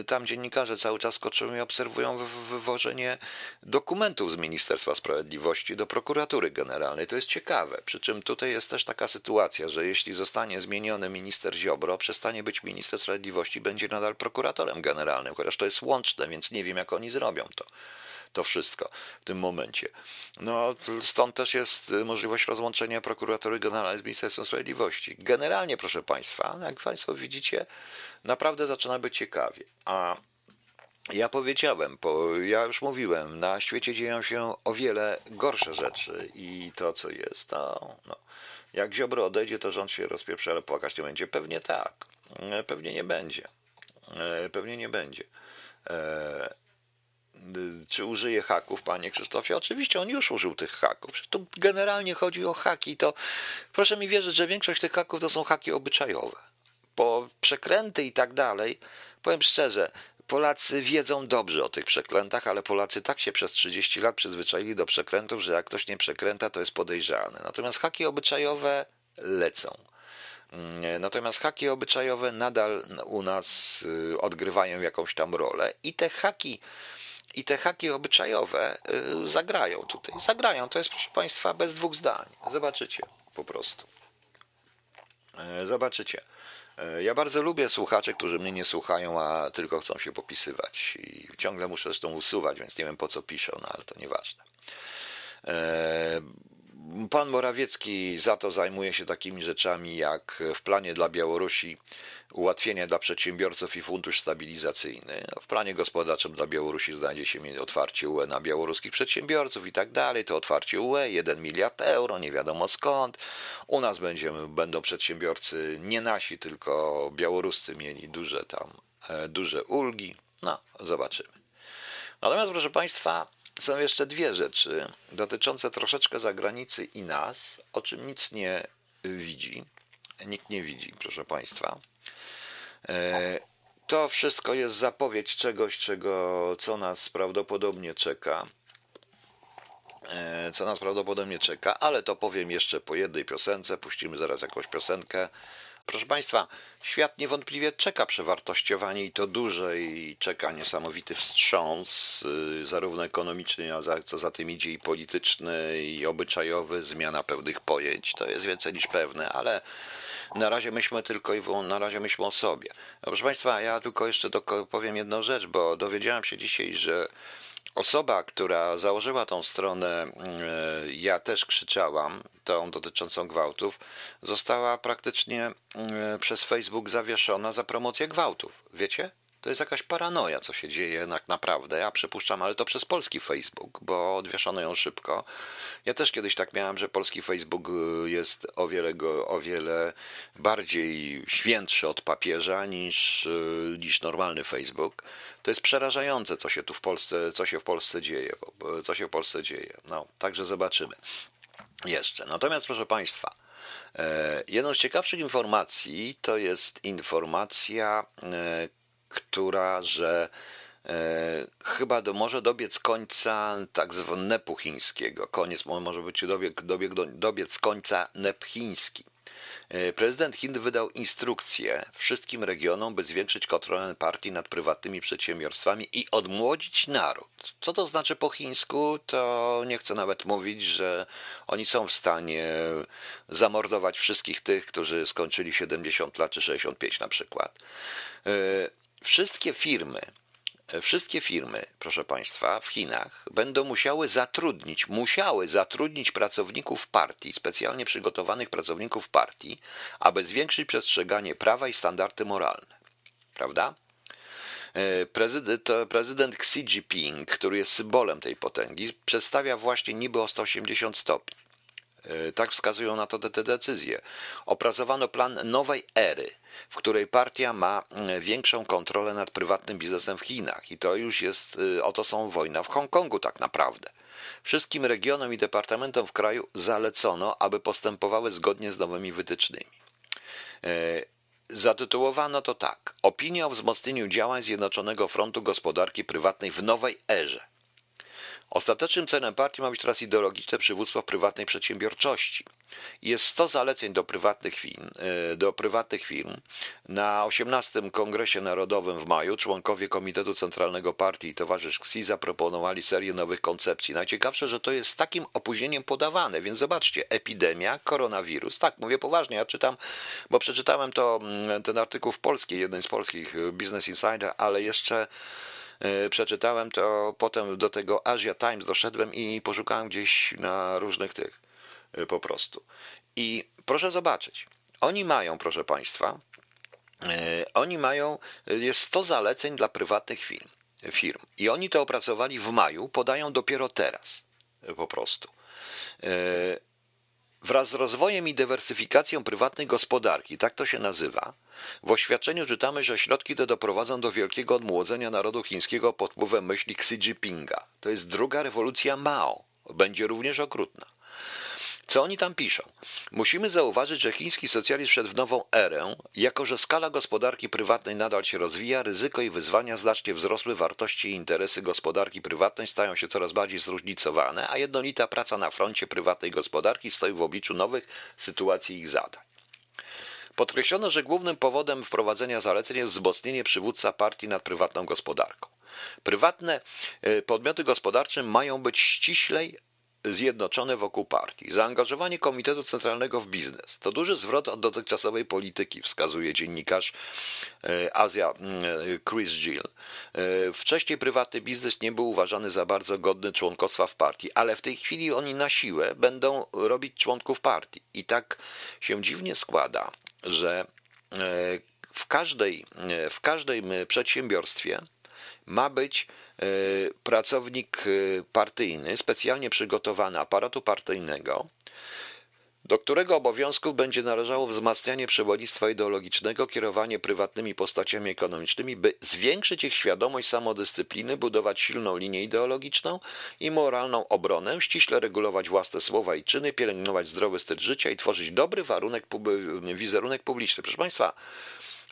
y, tam dziennikarze cały czas skoczą i obserwują wywożenie dokumentów z Ministerstwa Sprawiedliwości do prokuratury generalnej. To jest ciekawe. Przy czym tutaj jest też taka sytuacja, że jeśli zostanie zmieniony minister Ziobro, przestanie być minister sprawiedliwości, będzie nadal prokuratorem generalnym, chociaż to jest łączne, więc nie wiem, jak oni zrobią to. To wszystko w tym momencie. No, stąd też jest możliwość rozłączenia prokuratury generalnej z Ministerstwem Sprawiedliwości. Generalnie, proszę Państwa, jak Państwo widzicie, naprawdę zaczyna być ciekawie. A ja powiedziałem, bo ja już mówiłem, na świecie dzieją się o wiele gorsze rzeczy i to, co jest, to no, jak Ziobro odejdzie, to rząd się rozpieprzy, ale płakać nie będzie. Pewnie tak, pewnie nie będzie. Pewnie nie będzie. E, czy użyje haków, panie Krzysztofie? Oczywiście on już użył tych haków. Tu generalnie chodzi o haki. To proszę mi wierzyć, że większość tych haków to są haki obyczajowe. Bo przekręty i tak dalej, powiem szczerze, Polacy wiedzą dobrze o tych przekrętach, ale Polacy tak się przez 30 lat przyzwyczaili do przekrętów, że jak ktoś nie przekręta, to jest podejrzany. Natomiast haki obyczajowe lecą. Mm, natomiast haki obyczajowe nadal u nas y, odgrywają jakąś tam rolę i te haki i te haki obyczajowe y, zagrają tutaj. Zagrają, to jest proszę Państwa bez dwóch zdań. Zobaczycie po prostu. E, zobaczycie. E, ja bardzo lubię słuchaczy, którzy mnie nie słuchają, a tylko chcą się popisywać. I ciągle muszę zresztą usuwać, więc nie wiem po co piszą, no ale to nieważne. Pan Morawiecki za to zajmuje się takimi rzeczami jak w planie dla Białorusi ułatwienia dla przedsiębiorców i fundusz stabilizacyjny. W planie gospodarczym dla Białorusi znajdzie się otwarcie UE na białoruskich przedsiębiorców i tak dalej. To otwarcie UE 1 miliard euro, nie wiadomo skąd. U nas będziemy, będą przedsiębiorcy nie nasi, tylko białoruscy mieli duże tam, e, duże ulgi. No, zobaczymy. Natomiast proszę Państwa, są jeszcze dwie rzeczy dotyczące troszeczkę zagranicy i nas, o czym nic nie widzi. Nikt nie widzi, proszę Państwa. E, to wszystko jest zapowiedź czegoś, czego, co nas prawdopodobnie czeka. E, co nas prawdopodobnie czeka, ale to powiem jeszcze po jednej piosence. Puścimy zaraz jakąś piosenkę. Proszę Państwa, świat niewątpliwie czeka przewartościowanie i to duże i czeka niesamowity wstrząs, y, zarówno ekonomiczny, a co za tym idzie i polityczny, i obyczajowy, zmiana pewnych pojęć. To jest więcej niż pewne, ale na razie myślmy tylko i na razie myślmy o sobie. Proszę Państwa, ja tylko jeszcze powiem jedną rzecz, bo dowiedziałem się dzisiaj, że Osoba, która założyła tą stronę, e, ja też krzyczałam, tą dotyczącą gwałtów, została praktycznie e, przez Facebook zawieszona za promocję gwałtów. Wiecie? To jest jakaś paranoja, co się dzieje jednak naprawdę. Ja przypuszczam, ale to przez polski Facebook, bo odwieszono ją szybko. Ja też kiedyś tak miałem, że polski Facebook y, jest o wiele, go, o wiele bardziej świętszy od papieża niż, y, niż normalny Facebook. To jest przerażające, co się tu w Polsce, co się w Polsce dzieje. Co się w Polsce dzieje. No, także zobaczymy. Jeszcze. Natomiast, proszę Państwa, e, jedną z ciekawszych informacji to jest informacja, e, która, że e, chyba do, może dobiec końca tak zwanego nepu chińskiego. Koniec może być dobieg, dobieg, dobiec końca nep chiński. E, prezydent Chin wydał instrukcję wszystkim regionom, by zwiększyć kontrolę partii nad prywatnymi przedsiębiorstwami i odmłodzić naród. Co to znaczy po chińsku, to nie chcę nawet mówić, że oni są w stanie zamordować wszystkich tych, którzy skończyli 70 lat czy 65 na przykład. E, Wszystkie firmy, wszystkie firmy, proszę Państwa, w Chinach będą musiały zatrudnić, musiały zatrudnić pracowników partii, specjalnie przygotowanych pracowników partii, aby zwiększyć przestrzeganie prawa i standardy moralne. Prawda? E, prezydent, prezydent Xi Jinping, który jest symbolem tej potęgi, przedstawia właśnie niby o 180 stopni. E, tak wskazują na to te, te decyzje. Opracowano plan nowej ery, w której partia ma e, większą kontrolę nad prywatnym biznesem w Chinach. I to już jest, e, oto są wojna w Hongkongu tak naprawdę. Wszystkim regionom i departamentom w kraju zalecono, aby postępowały zgodnie z nowymi wytycznymi. Zatytułowano to tak: Opinia o wzmocnieniu działań Zjednoczonego Frontu Gospodarki Prywatnej w nowej erze. Ostatecznym celem partii ma być teraz ideologiczne przywództwo prywatnej przedsiębiorczości. Jest 100 zaleceń do prywatnych firm. E, do prywatnych firm. Na 18 Kongresie Narodowym w maju członkowie Komitetu Centralnego Partii i towarzysz XI zaproponowali serię nowych koncepcji. Najciekawsze, że to jest z takim opóźnieniem podawane, więc zobaczcie, epidemia, koronawirus. Tak, mówię poważnie, ja czytam, bo przeczytałem to, mm, ten artykuł w polskiej, jeden z polskich Business Insider, ale jeszcze E, przeczytałem, to potem do tego Asia Times doszedłem i poszukałem gdzieś na różnych tych e, po prostu. I proszę zobaczyć, oni mają, proszę Państwa, e, oni mają, jest 100 zaleceń dla prywatnych firm, firm. I oni to opracowali w maju, podają dopiero teraz, po prostu. Wraz z rozwojem i dywersyfikacją prywatnej gospodarki, tak to się nazywa, w oświadczeniu czytamy, że środki te doprowadzą do wielkiego odmłodzenia narodu chińskiego pod wpływem myśli Xi Jinpinga. To jest druga rewolucja Mao. Będzie również okrutna. Co oni tam piszą? Musimy zauważyć, że chiński socjalizm wszedł w nową erę, jako że skala gospodarki prywatnej nadal się rozwija, ryzyko i wyzwania znacznie wzrosły, wartości i interesy gospodarki prywatnej stają się coraz bardziej zróżnicowane, a jednolita praca na froncie prywatnej gospodarki stoi w obliczu nowych sytuacji ich zadań. Podkreślono, że głównym powodem wprowadzenia zaleceń jest wzmocnienie przywódca partii nad prywatną gospodarką. Prywatne e, podmioty gospodarcze mają być ściślej zjednoczone wokół partii. Zaangażowanie Komitetu Centralnego w biznes to duży zwrot od dotychczasowej polityki, wskazuje dziennikarz e, Azja Chris Gill. E, wcześniej prywatny biznes nie był uważany za bardzo godny członkostwa w partii, ale w tej chwili oni na siłę będą robić członków partii. I tak się dziwnie składa, że e, w każdej, w każdym przedsiębiorstwie ma być e, pracownik e, partyjny, specjalnie przygotowany aparatu partyjnego, do którego obowiązków będzie należało wzmacnianie przewodnictwa ideologicznego, kierowanie prywatnymi postaciami ekonomicznymi, by zwiększyć ich świadomość samodyscypliny, budować silną linię ideologiczną i moralną obronę, ściśle regulować własne słowa i czyny, pielęgnować zdrowy styl życia i tworzyć dobry warunek, wizerunek publiczny. Proszę Państwa,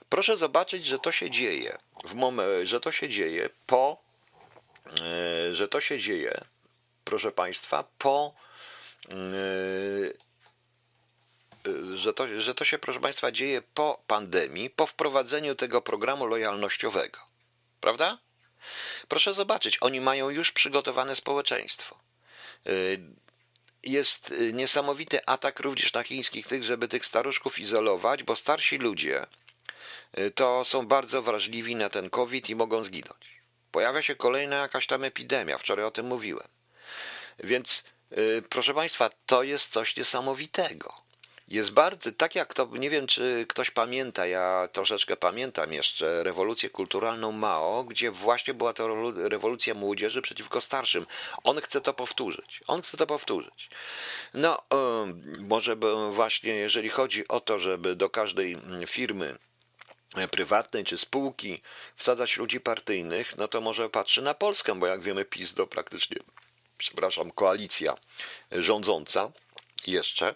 proszę zobaczyć, że to się dzieje, w mom- że to się dzieje po, e, że to się dzieje, proszę Państwa, po e, że to, że to się, proszę Państwa, dzieje po pandemii, po wprowadzeniu tego programu lojalnościowego. Prawda? Proszę zobaczyć, oni mają już przygotowane społeczeństwo. Jest niesamowity atak również na chińskich tych, żeby tych staruszków izolować, bo starsi ludzie to są bardzo wrażliwi na ten COVID i mogą zginąć. Pojawia się kolejna jakaś tam epidemia, wczoraj o tym mówiłem. Więc, proszę Państwa, to jest coś niesamowitego jest bardzo, tak jak to, nie wiem czy ktoś pamięta, ja troszeczkę pamiętam jeszcze rewolucję kulturalną Mao, gdzie właśnie była to rewolucja młodzieży przeciwko starszym. On chce to powtórzyć. On chce to powtórzyć. No, może właśnie jeżeli chodzi o to, żeby do każdej firmy prywatnej czy spółki wsadzać ludzi partyjnych, no to może patrzy na Polskę, bo jak wiemy PiS to praktycznie, przepraszam, koalicja rządząca jeszcze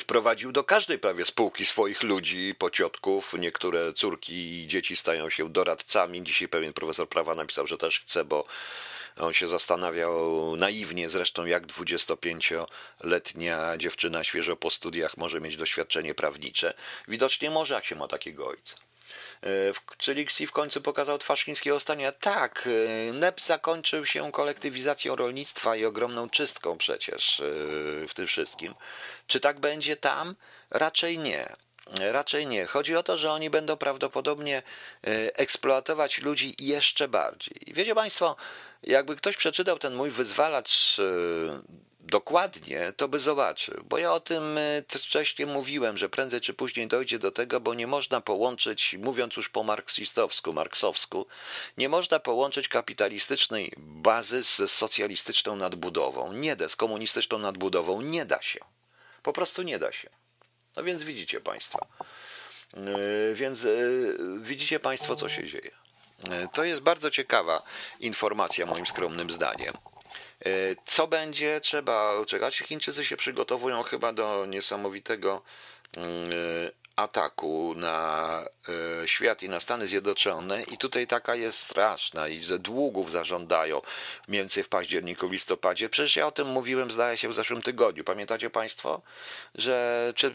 wprowadził do każdej prawie spółki swoich ludzi, pociotków. Niektóre córki i dzieci stają się doradcami. Dzisiaj pewien profesor prawa napisał, że też chce, bo on się zastanawiał naiwnie zresztą, jak 25-letnia dziewczyna świeżo po studiach może mieć doświadczenie prawnicze. Widocznie może, jak się ma takiego ojca. E, czyli Xi w końcu pokazał twarz chińskiego stania. Tak, e, NEP zakończył się kolektywizacją rolnictwa i ogromną czystką przecież e, w tym wszystkim. Czy tak będzie tam? Raczej nie. Raczej nie. Chodzi o to, że oni będą prawdopodobnie eksploatować ludzi jeszcze bardziej. Wiecie Państwo, jakby ktoś przeczytał ten mój wyzwalacz dokładnie, to by zobaczył. Bo ja o tym e, wcześniej mówiłem, że prędzej czy później dojdzie do tego, bo nie można połączyć, mówiąc już po marksistowsku, marksowsku, nie można połączyć kapitalistycznej bazy z socjalistyczną nadbudową. Nie da, z komunistyczną nadbudową nie da się. Po prostu nie da się. No więc widzicie Państwo. E, więc e, widzicie Państwo, co się dzieje. To jest bardzo ciekawa informacja, moim skromnym zdaniem. Co będzie? Trzeba czekać. Chińczycy się przygotowują chyba do niesamowitego ataku na e, świat i na Stany Zjednoczone i tutaj taka jest straszna i że długów zażądają więcej w październiku, listopadzie. Przecież ja o tym mówiłem, zdaje się, w zeszłym tygodniu. Pamiętacie Państwo, że czy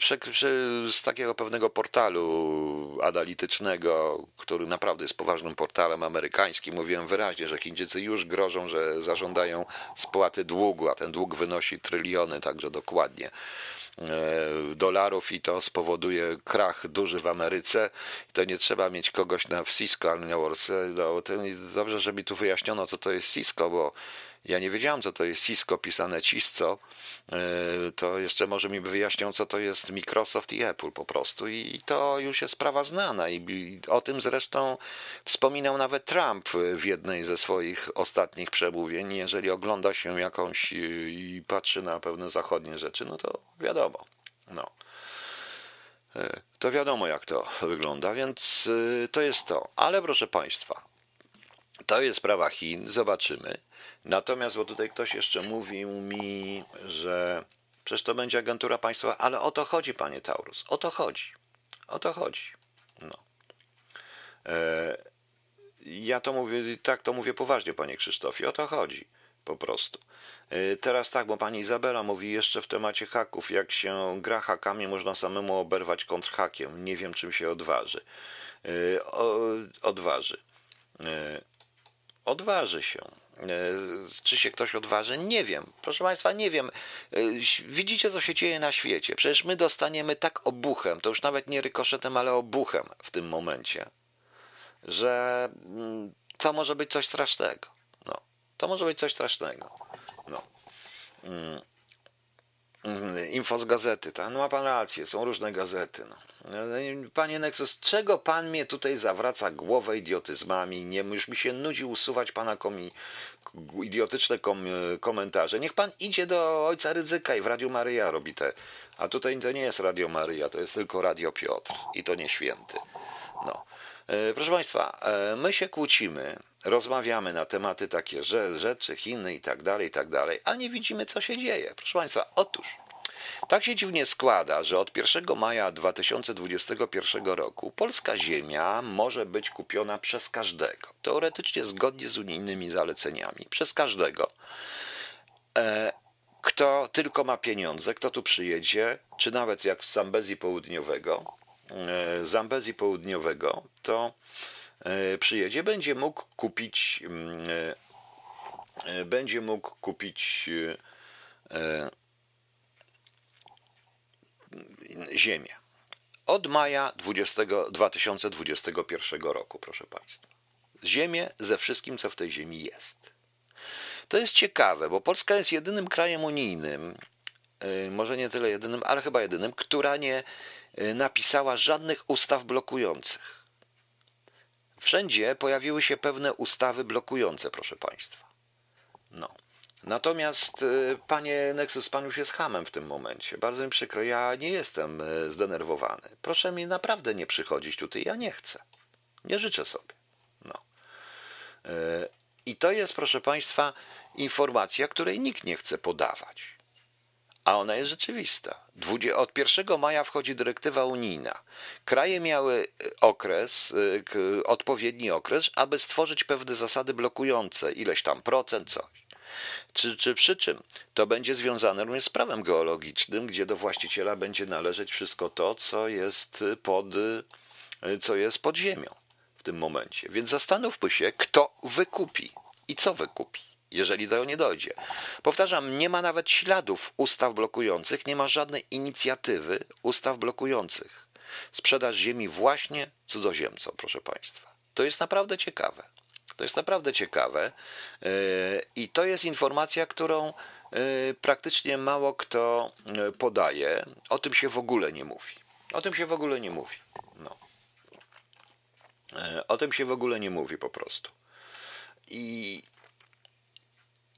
z takiego pewnego portalu analitycznego, który naprawdę jest poważnym portalem amerykańskim, mówiłem wyraźnie, że Chińczycy już grożą, że zażądają spłaty długu, a ten dług wynosi tryliony, także dokładnie. E, dolarów i to spowoduje krach duży w Ameryce. To nie trzeba mieć kogoś na Cisco albo na no, Dobrze, że mi tu wyjaśniono, co to jest Cisco, bo ja nie wiedziałem, co to jest Cisco pisane Cisco. E, to jeszcze może mi wyjaśnią, co to jest Microsoft i Apple po prostu. I to już jest sprawa znana. I o tym zresztą wspominał nawet Trump w jednej ze swoich ostatnich przemówień. Jeżeli ogląda się jakąś i patrzy na pewne zachodnie rzeczy, no to wiadomo. No. E, to wiadomo, jak to wygląda, więc e, to jest to. Ale proszę Państwa, to jest sprawa Chin, zobaczymy. Natomiast, bo tutaj ktoś jeszcze mówił mi, że przecież to będzie agentura państwowa, ale o to chodzi, panie Taurus, o to chodzi. O to chodzi. No. E, ja to mówię, tak to mówię poważnie, panie Krzysztofie, o to chodzi po prostu. E, teraz tak, bo pani Izabela mówi jeszcze w temacie haków, jak się gra hakami, można samemu oberwać kontrhakiem. Nie wiem, czym się odważy. E, o, odważy. Odważy się. E, czy się ktoś odważy? Nie wiem. Proszę Państwa, nie wiem. E, widzicie, co się dzieje na świecie. Przecież my dostaniemy tak obuchem, to już nawet nie rykoszetem, ale obuchem w tym momencie, że mm, to może być coś strasznego. No, to może być coś strasznego. No. Mm. info z gazety, tak? No ma pan rację, są różne gazety. No. Panie Nexus, czego pan mnie tutaj zawraca głowę idiotyzmami? Nie, już mi się nudzi usuwać pana komi, idiotyczne kom, komentarze. Niech pan idzie do ojca Rydzyka i w Radiu Maryja robi te. A tutaj to nie jest Radio Maryja, to jest tylko Radio Piotr i to nie święty. No. E, proszę Państwa, e, my się kłócimy, rozmawiamy na tematy takie rzeczy, Chiny i tak dalej, i tak dalej, a nie widzimy, co się dzieje. Proszę Państwa, otóż tak się dziwnie składa, że od 1 maja 2021 roku polska ziemia może być kupiona przez każdego, teoretycznie zgodnie z unijnymi zaleceniami, przez każdego, e, kto tylko ma pieniądze, kto tu przyjedzie, czy nawet jak z Zambezji Południowego, e, Zambezji Południowego, to przyjedzie, będzie mógł kupić mm, będzie mógł kupić ziemię. Od maja 20, 2021 roku, proszę Państwa. Ziemię ze wszystkim, co w tej ziemi jest. To jest ciekawe, bo Polska jest jedynym krajem unijnym, może nie tyle jedynym, ale chyba jedynym, która nie napisała żadnych ustaw blokujących. Wszędzie pojawiły się pewne ustawy blokujące, proszę Państwa. No. Natomiast, y, panie Nexus, pan już jest hamem w tym momencie. Bardzo mi przykro, ja nie jestem y, zdenerwowany. Proszę mi naprawdę nie przychodzić tutaj, ja nie chcę. Nie życzę sobie. No. Y, I to jest, proszę państwa, informacja, której nikt nie chce podawać. A ona jest rzeczywista. Od 1 maja wchodzi dyrektywa unijna. Kraje miały okres, odpowiedni okres, aby stworzyć pewne zasady blokujące ileś tam procent, coś. Czy, czy przy czym to będzie związane również z prawem geologicznym, gdzie do właściciela będzie należeć wszystko to, co jest pod, co jest pod ziemią w tym momencie. Więc zastanówmy się, kto wykupi i co wykupi jeżeli do nie dojdzie. Powtarzam, nie ma nawet śladów ustaw blokujących, nie ma żadnej inicjatywy ustaw blokujących. Sprzedaż ziemi właśnie cudzoziemcom, proszę Państwa. To jest naprawdę ciekawe. To jest naprawdę ciekawe e, i to jest informacja, którą e, praktycznie mało kto e, podaje. O tym się w ogóle nie mówi. O tym się w ogóle nie mówi. No. O tym się w ogóle nie mówi po prostu. I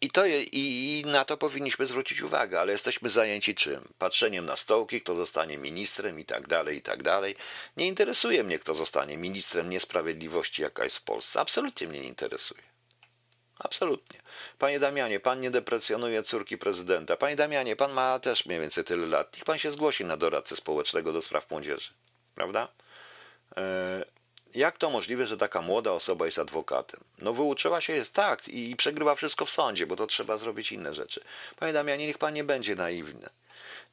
i, to je, i, na to powinniśmy zwrócić uwagę, ale jesteśmy zajęci czym? Patrzeniem na stołki, kto zostanie ministrem i tak dalej, i tak dalej. Nie interesuje mnie, kto zostanie ministrem niesprawiedliwości, jaka jest w Polsce. Absolutnie mnie nie interesuje. Absolutnie. Panie Damianie, pan nie deprecjonuje córki prezydenta. Panie Damianie, pan ma też mniej więcej tyle lat. Niech pan się zgłosi na doradcę społecznego do spraw młodzieży. Prawda? E, jak to możliwe, że taka młoda osoba jest adwokatem? No wyuczyła się jest tak i przegrywa wszystko w sądzie, bo to trzeba zrobić inne rzeczy. Panie Damianie, niech pan nie będzie naiwny.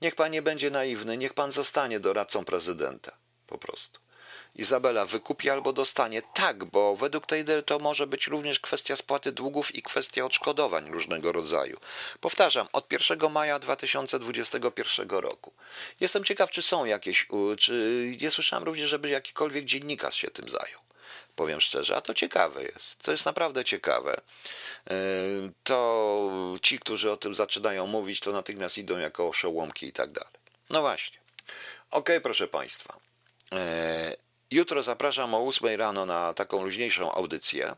Niech pan nie będzie naiwny, niech pan zostanie doradcą prezydenta. Po prostu. Izabela wykupi albo dostanie. Tak, bo według idei to może być również kwestia spłaty długów i kwestia odszkodowań różnego rodzaju. Powtarzam, od 1 maja 2021 roku. Jestem ciekaw, czy są jakieś, czy nie słyszałem również, żeby jakikolwiek dziennikarz się tym zajął. Powiem szczerze, a to ciekawe jest. To jest naprawdę ciekawe. E, to ci, którzy o tym zaczynają mówić, to natychmiast idą jako oszołomki i tak dalej. No właśnie. Okej, okay, proszę Państwa. Jutro zapraszam o 8 rano na taką luźniejszą audycję.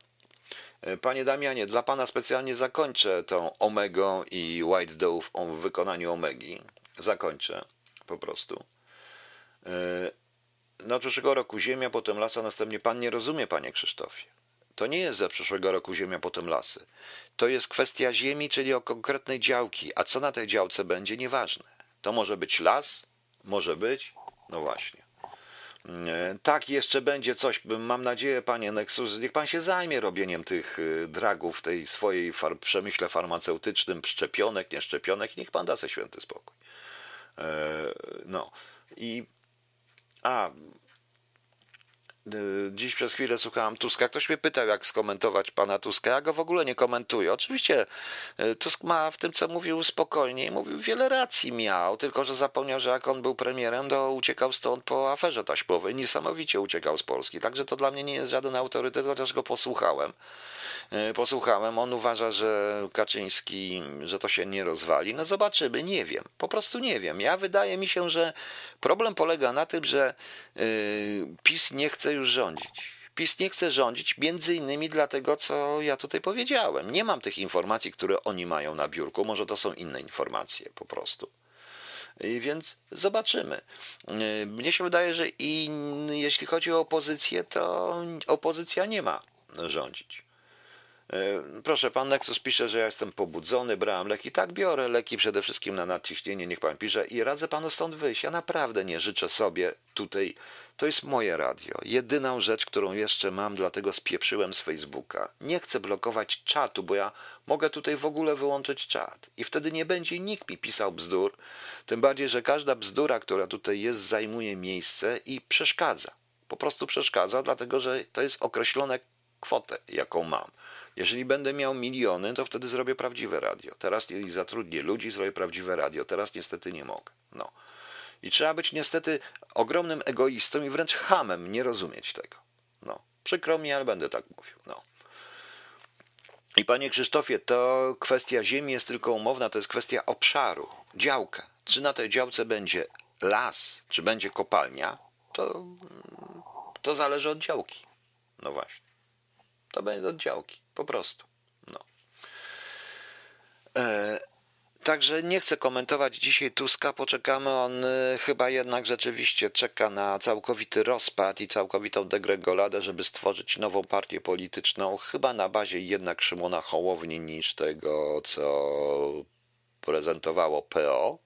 E, panie Damianie, dla Pana specjalnie zakończę tą Omegą i White Dove w wykonaniu Omegi. Zakończę po prostu. E, na przyszłego roku ziemia, potem lasa, następnie Pan nie rozumie, Panie Krzysztofie. To nie jest za przyszłego roku ziemia, potem lasy. To jest kwestia ziemi, czyli o konkretnej działki, a co na tej działce będzie, nieważne. To może być las, może być, no właśnie. E, tak, jeszcze będzie coś, mam nadzieję, panie Nexus, niech pan się zajmie robieniem tych y, dragów w tej swojej far przemyśle farmaceutycznym, szczepionek, nieszczepionek, niech pan da sobie święty spokój. E, no. I a dziś przez chwilę słuchałem Tuska. Ktoś mnie pytał, jak skomentować pana Tuska. Ja go w ogóle nie komentuję. Oczywiście y, Tusk ma w tym, co mówił spokojnie. Mówił, wiele racji miał, tylko że zapomniał, że jak on był premierem, to uciekał stąd po aferze taśmowej. Niesamowicie uciekał z Polski. Także to dla mnie nie jest żaden autorytet, chociaż go posłuchałem. Y, posłuchałem. On uważa, że Kaczyński, że to się nie rozwali. No zobaczymy, nie wiem. Po prostu nie wiem. Ja wydaje mi się, że problem polega na tym, że PiS nie chce już rządzić. PiS nie chce rządzić między innymi dlatego, co ja tutaj powiedziałem. Nie mam tych informacji, które oni mają na biurku. Może to są inne informacje po prostu. I więc zobaczymy. Mnie się wydaje, że i jeśli chodzi o opozycję, to opozycja nie ma rządzić. Proszę, pan Nexus pisze, że ja jestem pobudzony, brałem leki. Tak, biorę leki przede wszystkim na nadciśnienie, niech pan pisze i radzę panu stąd wyjść. Ja naprawdę nie życzę sobie tutaj to jest moje radio. Jedyną rzecz, którą jeszcze mam, dlatego spieprzyłem z Facebooka. Nie chcę blokować czatu, bo ja mogę tutaj w ogóle wyłączyć czat. I wtedy nie będzie nikt mi pisał bzdur. Tym bardziej, że każda bzdura, która tutaj jest, zajmuje miejsce i przeszkadza. Po prostu przeszkadza, dlatego że to jest określone kwotę, jaką mam. Jeżeli będę miał miliony, to wtedy zrobię prawdziwe radio. Teraz zatrudnię ludzi, zrobię prawdziwe radio. Teraz niestety nie mogę. No. I trzeba być niestety ogromnym egoistą i wręcz hamem, nie rozumieć tego. No, przykro mi, ale będę tak mówił. No. I panie Krzysztofie, to kwestia ziemi jest tylko umowna, to jest kwestia obszaru, działka. Czy na tej działce będzie las, czy będzie kopalnia, to, to zależy od działki. No właśnie. To będzie od działki, po prostu. No. E Także nie chcę komentować dzisiaj Tuska, poczekamy. On y, chyba jednak rzeczywiście czeka na całkowity rozpad i całkowitą degregoladę, żeby stworzyć nową partię polityczną, chyba na bazie jednak Szymona Hołowni niż tego, co prezentowało PO.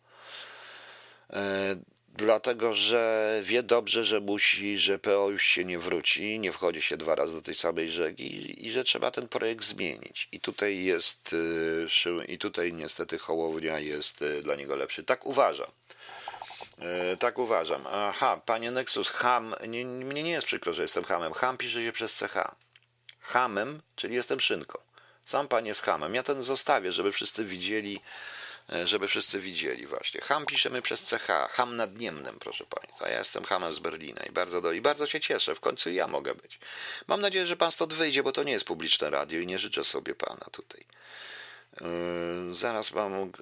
Dlatego że wie dobrze, że musi, że PO już się nie wróci, nie wchodzi się dwa razy do tej samej rzeki i że trzeba ten projekt zmienić. I tutaj jest, y, i tutaj niestety Hołownia jest y, dla niego lepszy. Tak uważam. Y, tak uważam. Aha, panie Nexus, ham, nie, mnie nie jest przykro, że jestem hamem. Ham pisze się przez CH. Hamem, czyli jestem szynką. Sam pan jest hamem. Ja ten zostawię, żeby wszyscy widzieli, żeby wszyscy widzieli właśnie. Ham piszemy przez CH, ham nad Niemnem, proszę Państwa. Ja jestem hamem z Berlina i bardzo, do, i bardzo się cieszę. W końcu ja mogę być. Mam nadzieję, że Pan stąd wyjdzie, bo to nie jest publiczne radio i nie życzę sobie Pana tutaj. Yy, zaraz mam,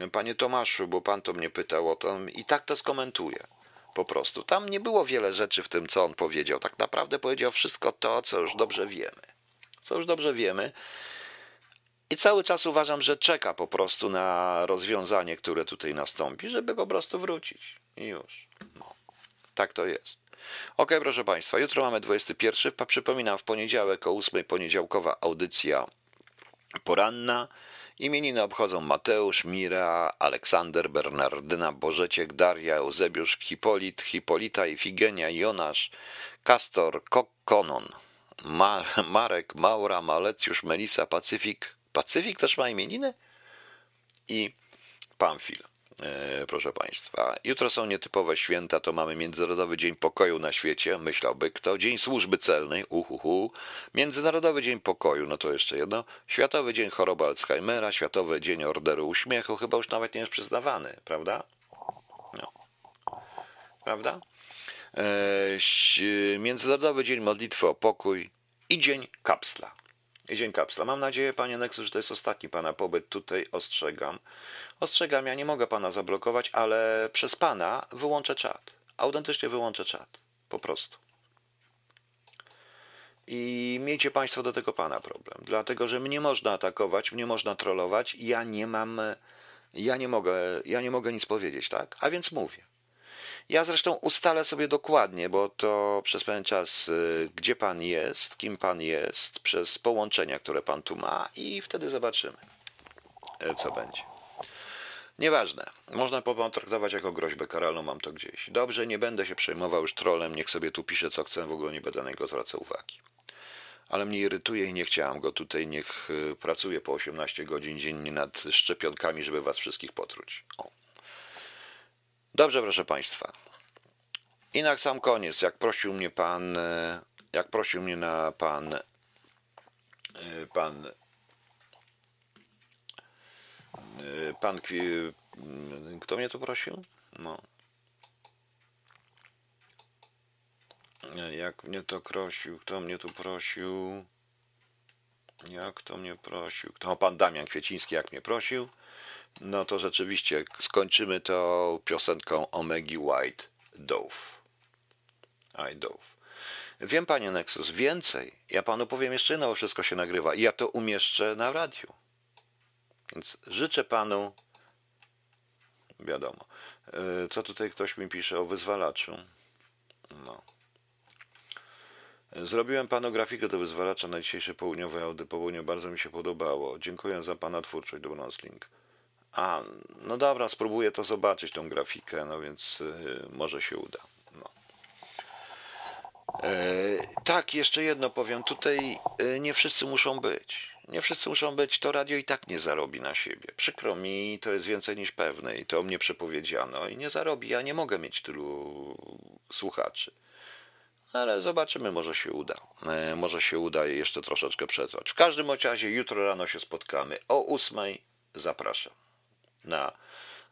yy, Panie Tomaszu, bo Pan to mnie pytał o to i tak to skomentuję. Po prostu. Tam nie było wiele rzeczy w tym, co on powiedział. Tak naprawdę powiedział wszystko to, co już dobrze wiemy. Co już dobrze wiemy. I cały czas uważam, że czeka po prostu na rozwiązanie, które tutaj nastąpi, żeby po prostu wrócić. I już. No. Tak to jest. Ok, proszę Państwa, jutro mamy 21. Przypominam, w poniedziałek o 8 poniedziałkowa audycja poranna. Imieniny obchodzą Mateusz, Mira, Aleksander, Bernardyna, Bożeciek, Daria, Eusebiusz, Hipolit, Hipolita, Ifigenia, Jonasz, Kastor, Kokonon, Ma Marek, Maura, Malecjusz, Melisa, Pacyfik, Pacyfik też ma imieniny i Pamfil. E, proszę Państwa, jutro są nietypowe święta, to mamy Międzynarodowy Dzień Pokoju na świecie, myślałby kto, Dzień Służby Celnej, uhuhu, Międzynarodowy Dzień Pokoju, no to jeszcze jedno, Światowy Dzień Choroby Alzheimera, Światowy Dzień Orderu Uśmiechu, chyba już nawet nie jest przyznawany, prawda? No. Prawda? E, Międzynarodowy Dzień Modlitwy o Pokój i Dzień Kapsla. Dzień kapsla. Mam nadzieję, panie Nexus, że to jest ostatni pana pobyt tutaj. Ostrzegam. Ostrzegam, ja nie mogę pana zablokować, ale przez pana wyłączę czat. Autentycznie wyłączę czat. Po prostu. I miejcie Państwo do tego Pana problem, dlatego że mnie można atakować, mnie można trollować, ja nie mam, ja nie mogę, ja nie mogę nic powiedzieć, tak? A więc mówię. Ja zresztą ustalę sobie dokładnie, bo to przez pewien czas, y, gdzie pan jest, kim pan jest, przez połączenia, które pan tu ma, i wtedy zobaczymy, y, co będzie. Nieważne. Można potraktować jako groźbę karalną, mam to gdzieś. Dobrze, nie będę się przejmował już trolem, niech sobie tu pisze co chcę, w ogóle nie będę na niego zwracał uwagi. Ale mnie irytuje i nie chciałam go tutaj, niech y, pracuje po 18 godzin dziennie nad szczepionkami, żeby was wszystkich potruć. O. Dobrze, proszę Państwa. I na sam koniec, jak prosił mnie pan, e, jak prosił mnie na pan, e, pan, e, pan, Kwi- m, kto mnie tu prosił? No. Jak mnie to prosił, kto mnie tu prosił? Jak to mnie prosił? Kto? Pan Damian Kwieciński, jak mnie prosił. No to rzeczywiście skończymy to piosenką Omegi White Dove. I Dove. Wiem, panie Nexus, więcej. Ja panu powiem jeszcze jedno, bo wszystko się nagrywa i ja to umieszczę na radiu. Więc życzę panu, wiadomo, Yy, co tutaj ktoś mi pisze o wyzwalaczu. No. Zrobiłem panu grafikę do wyzwalacza na dzisiejsze południowe Audy południe. Bardzo mi się podobało. Dziękuję za pana twórczość, dobranoc link. A, no dobra, spróbuję to zobaczyć, tą grafikę, no więc y, może się uda. No. E, tak, jeszcze jedno powiem. Tutaj y, nie wszyscy muszą być. Nie wszyscy muszą być. To radio i tak nie zarobi na siebie. Przykro mi, to jest więcej niż pewne i to mnie przepowiedziano i nie zarobi. Ja nie mogę mieć tylu słuchaczy. Ale zobaczymy, może się uda. E, Może się uda jeszcze troszeczkę przetrwać. W każdym razie jutro rano się spotkamy. O ósmej zapraszam na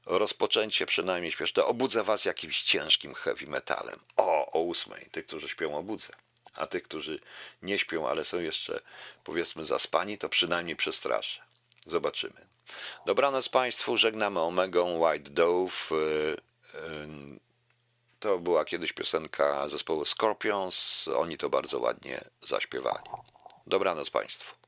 rozpoczęcie przynajmniej śpieszne. Obudzę was jakimś ciężkim heavy metalem. O, o ósmej. Tych, którzy śpią, obudzę. A tych, którzy nie śpią, ale są jeszcze powiedzmy zaspani, to przynajmniej przestraszę. Zobaczymy. Dobranoc Państwu. Żegnamy Omegą White Dove. Y, y, To była kiedyś piosenka zespołu Scorpions. Oni to bardzo ładnie zaśpiewali. Dobranoc Państwu.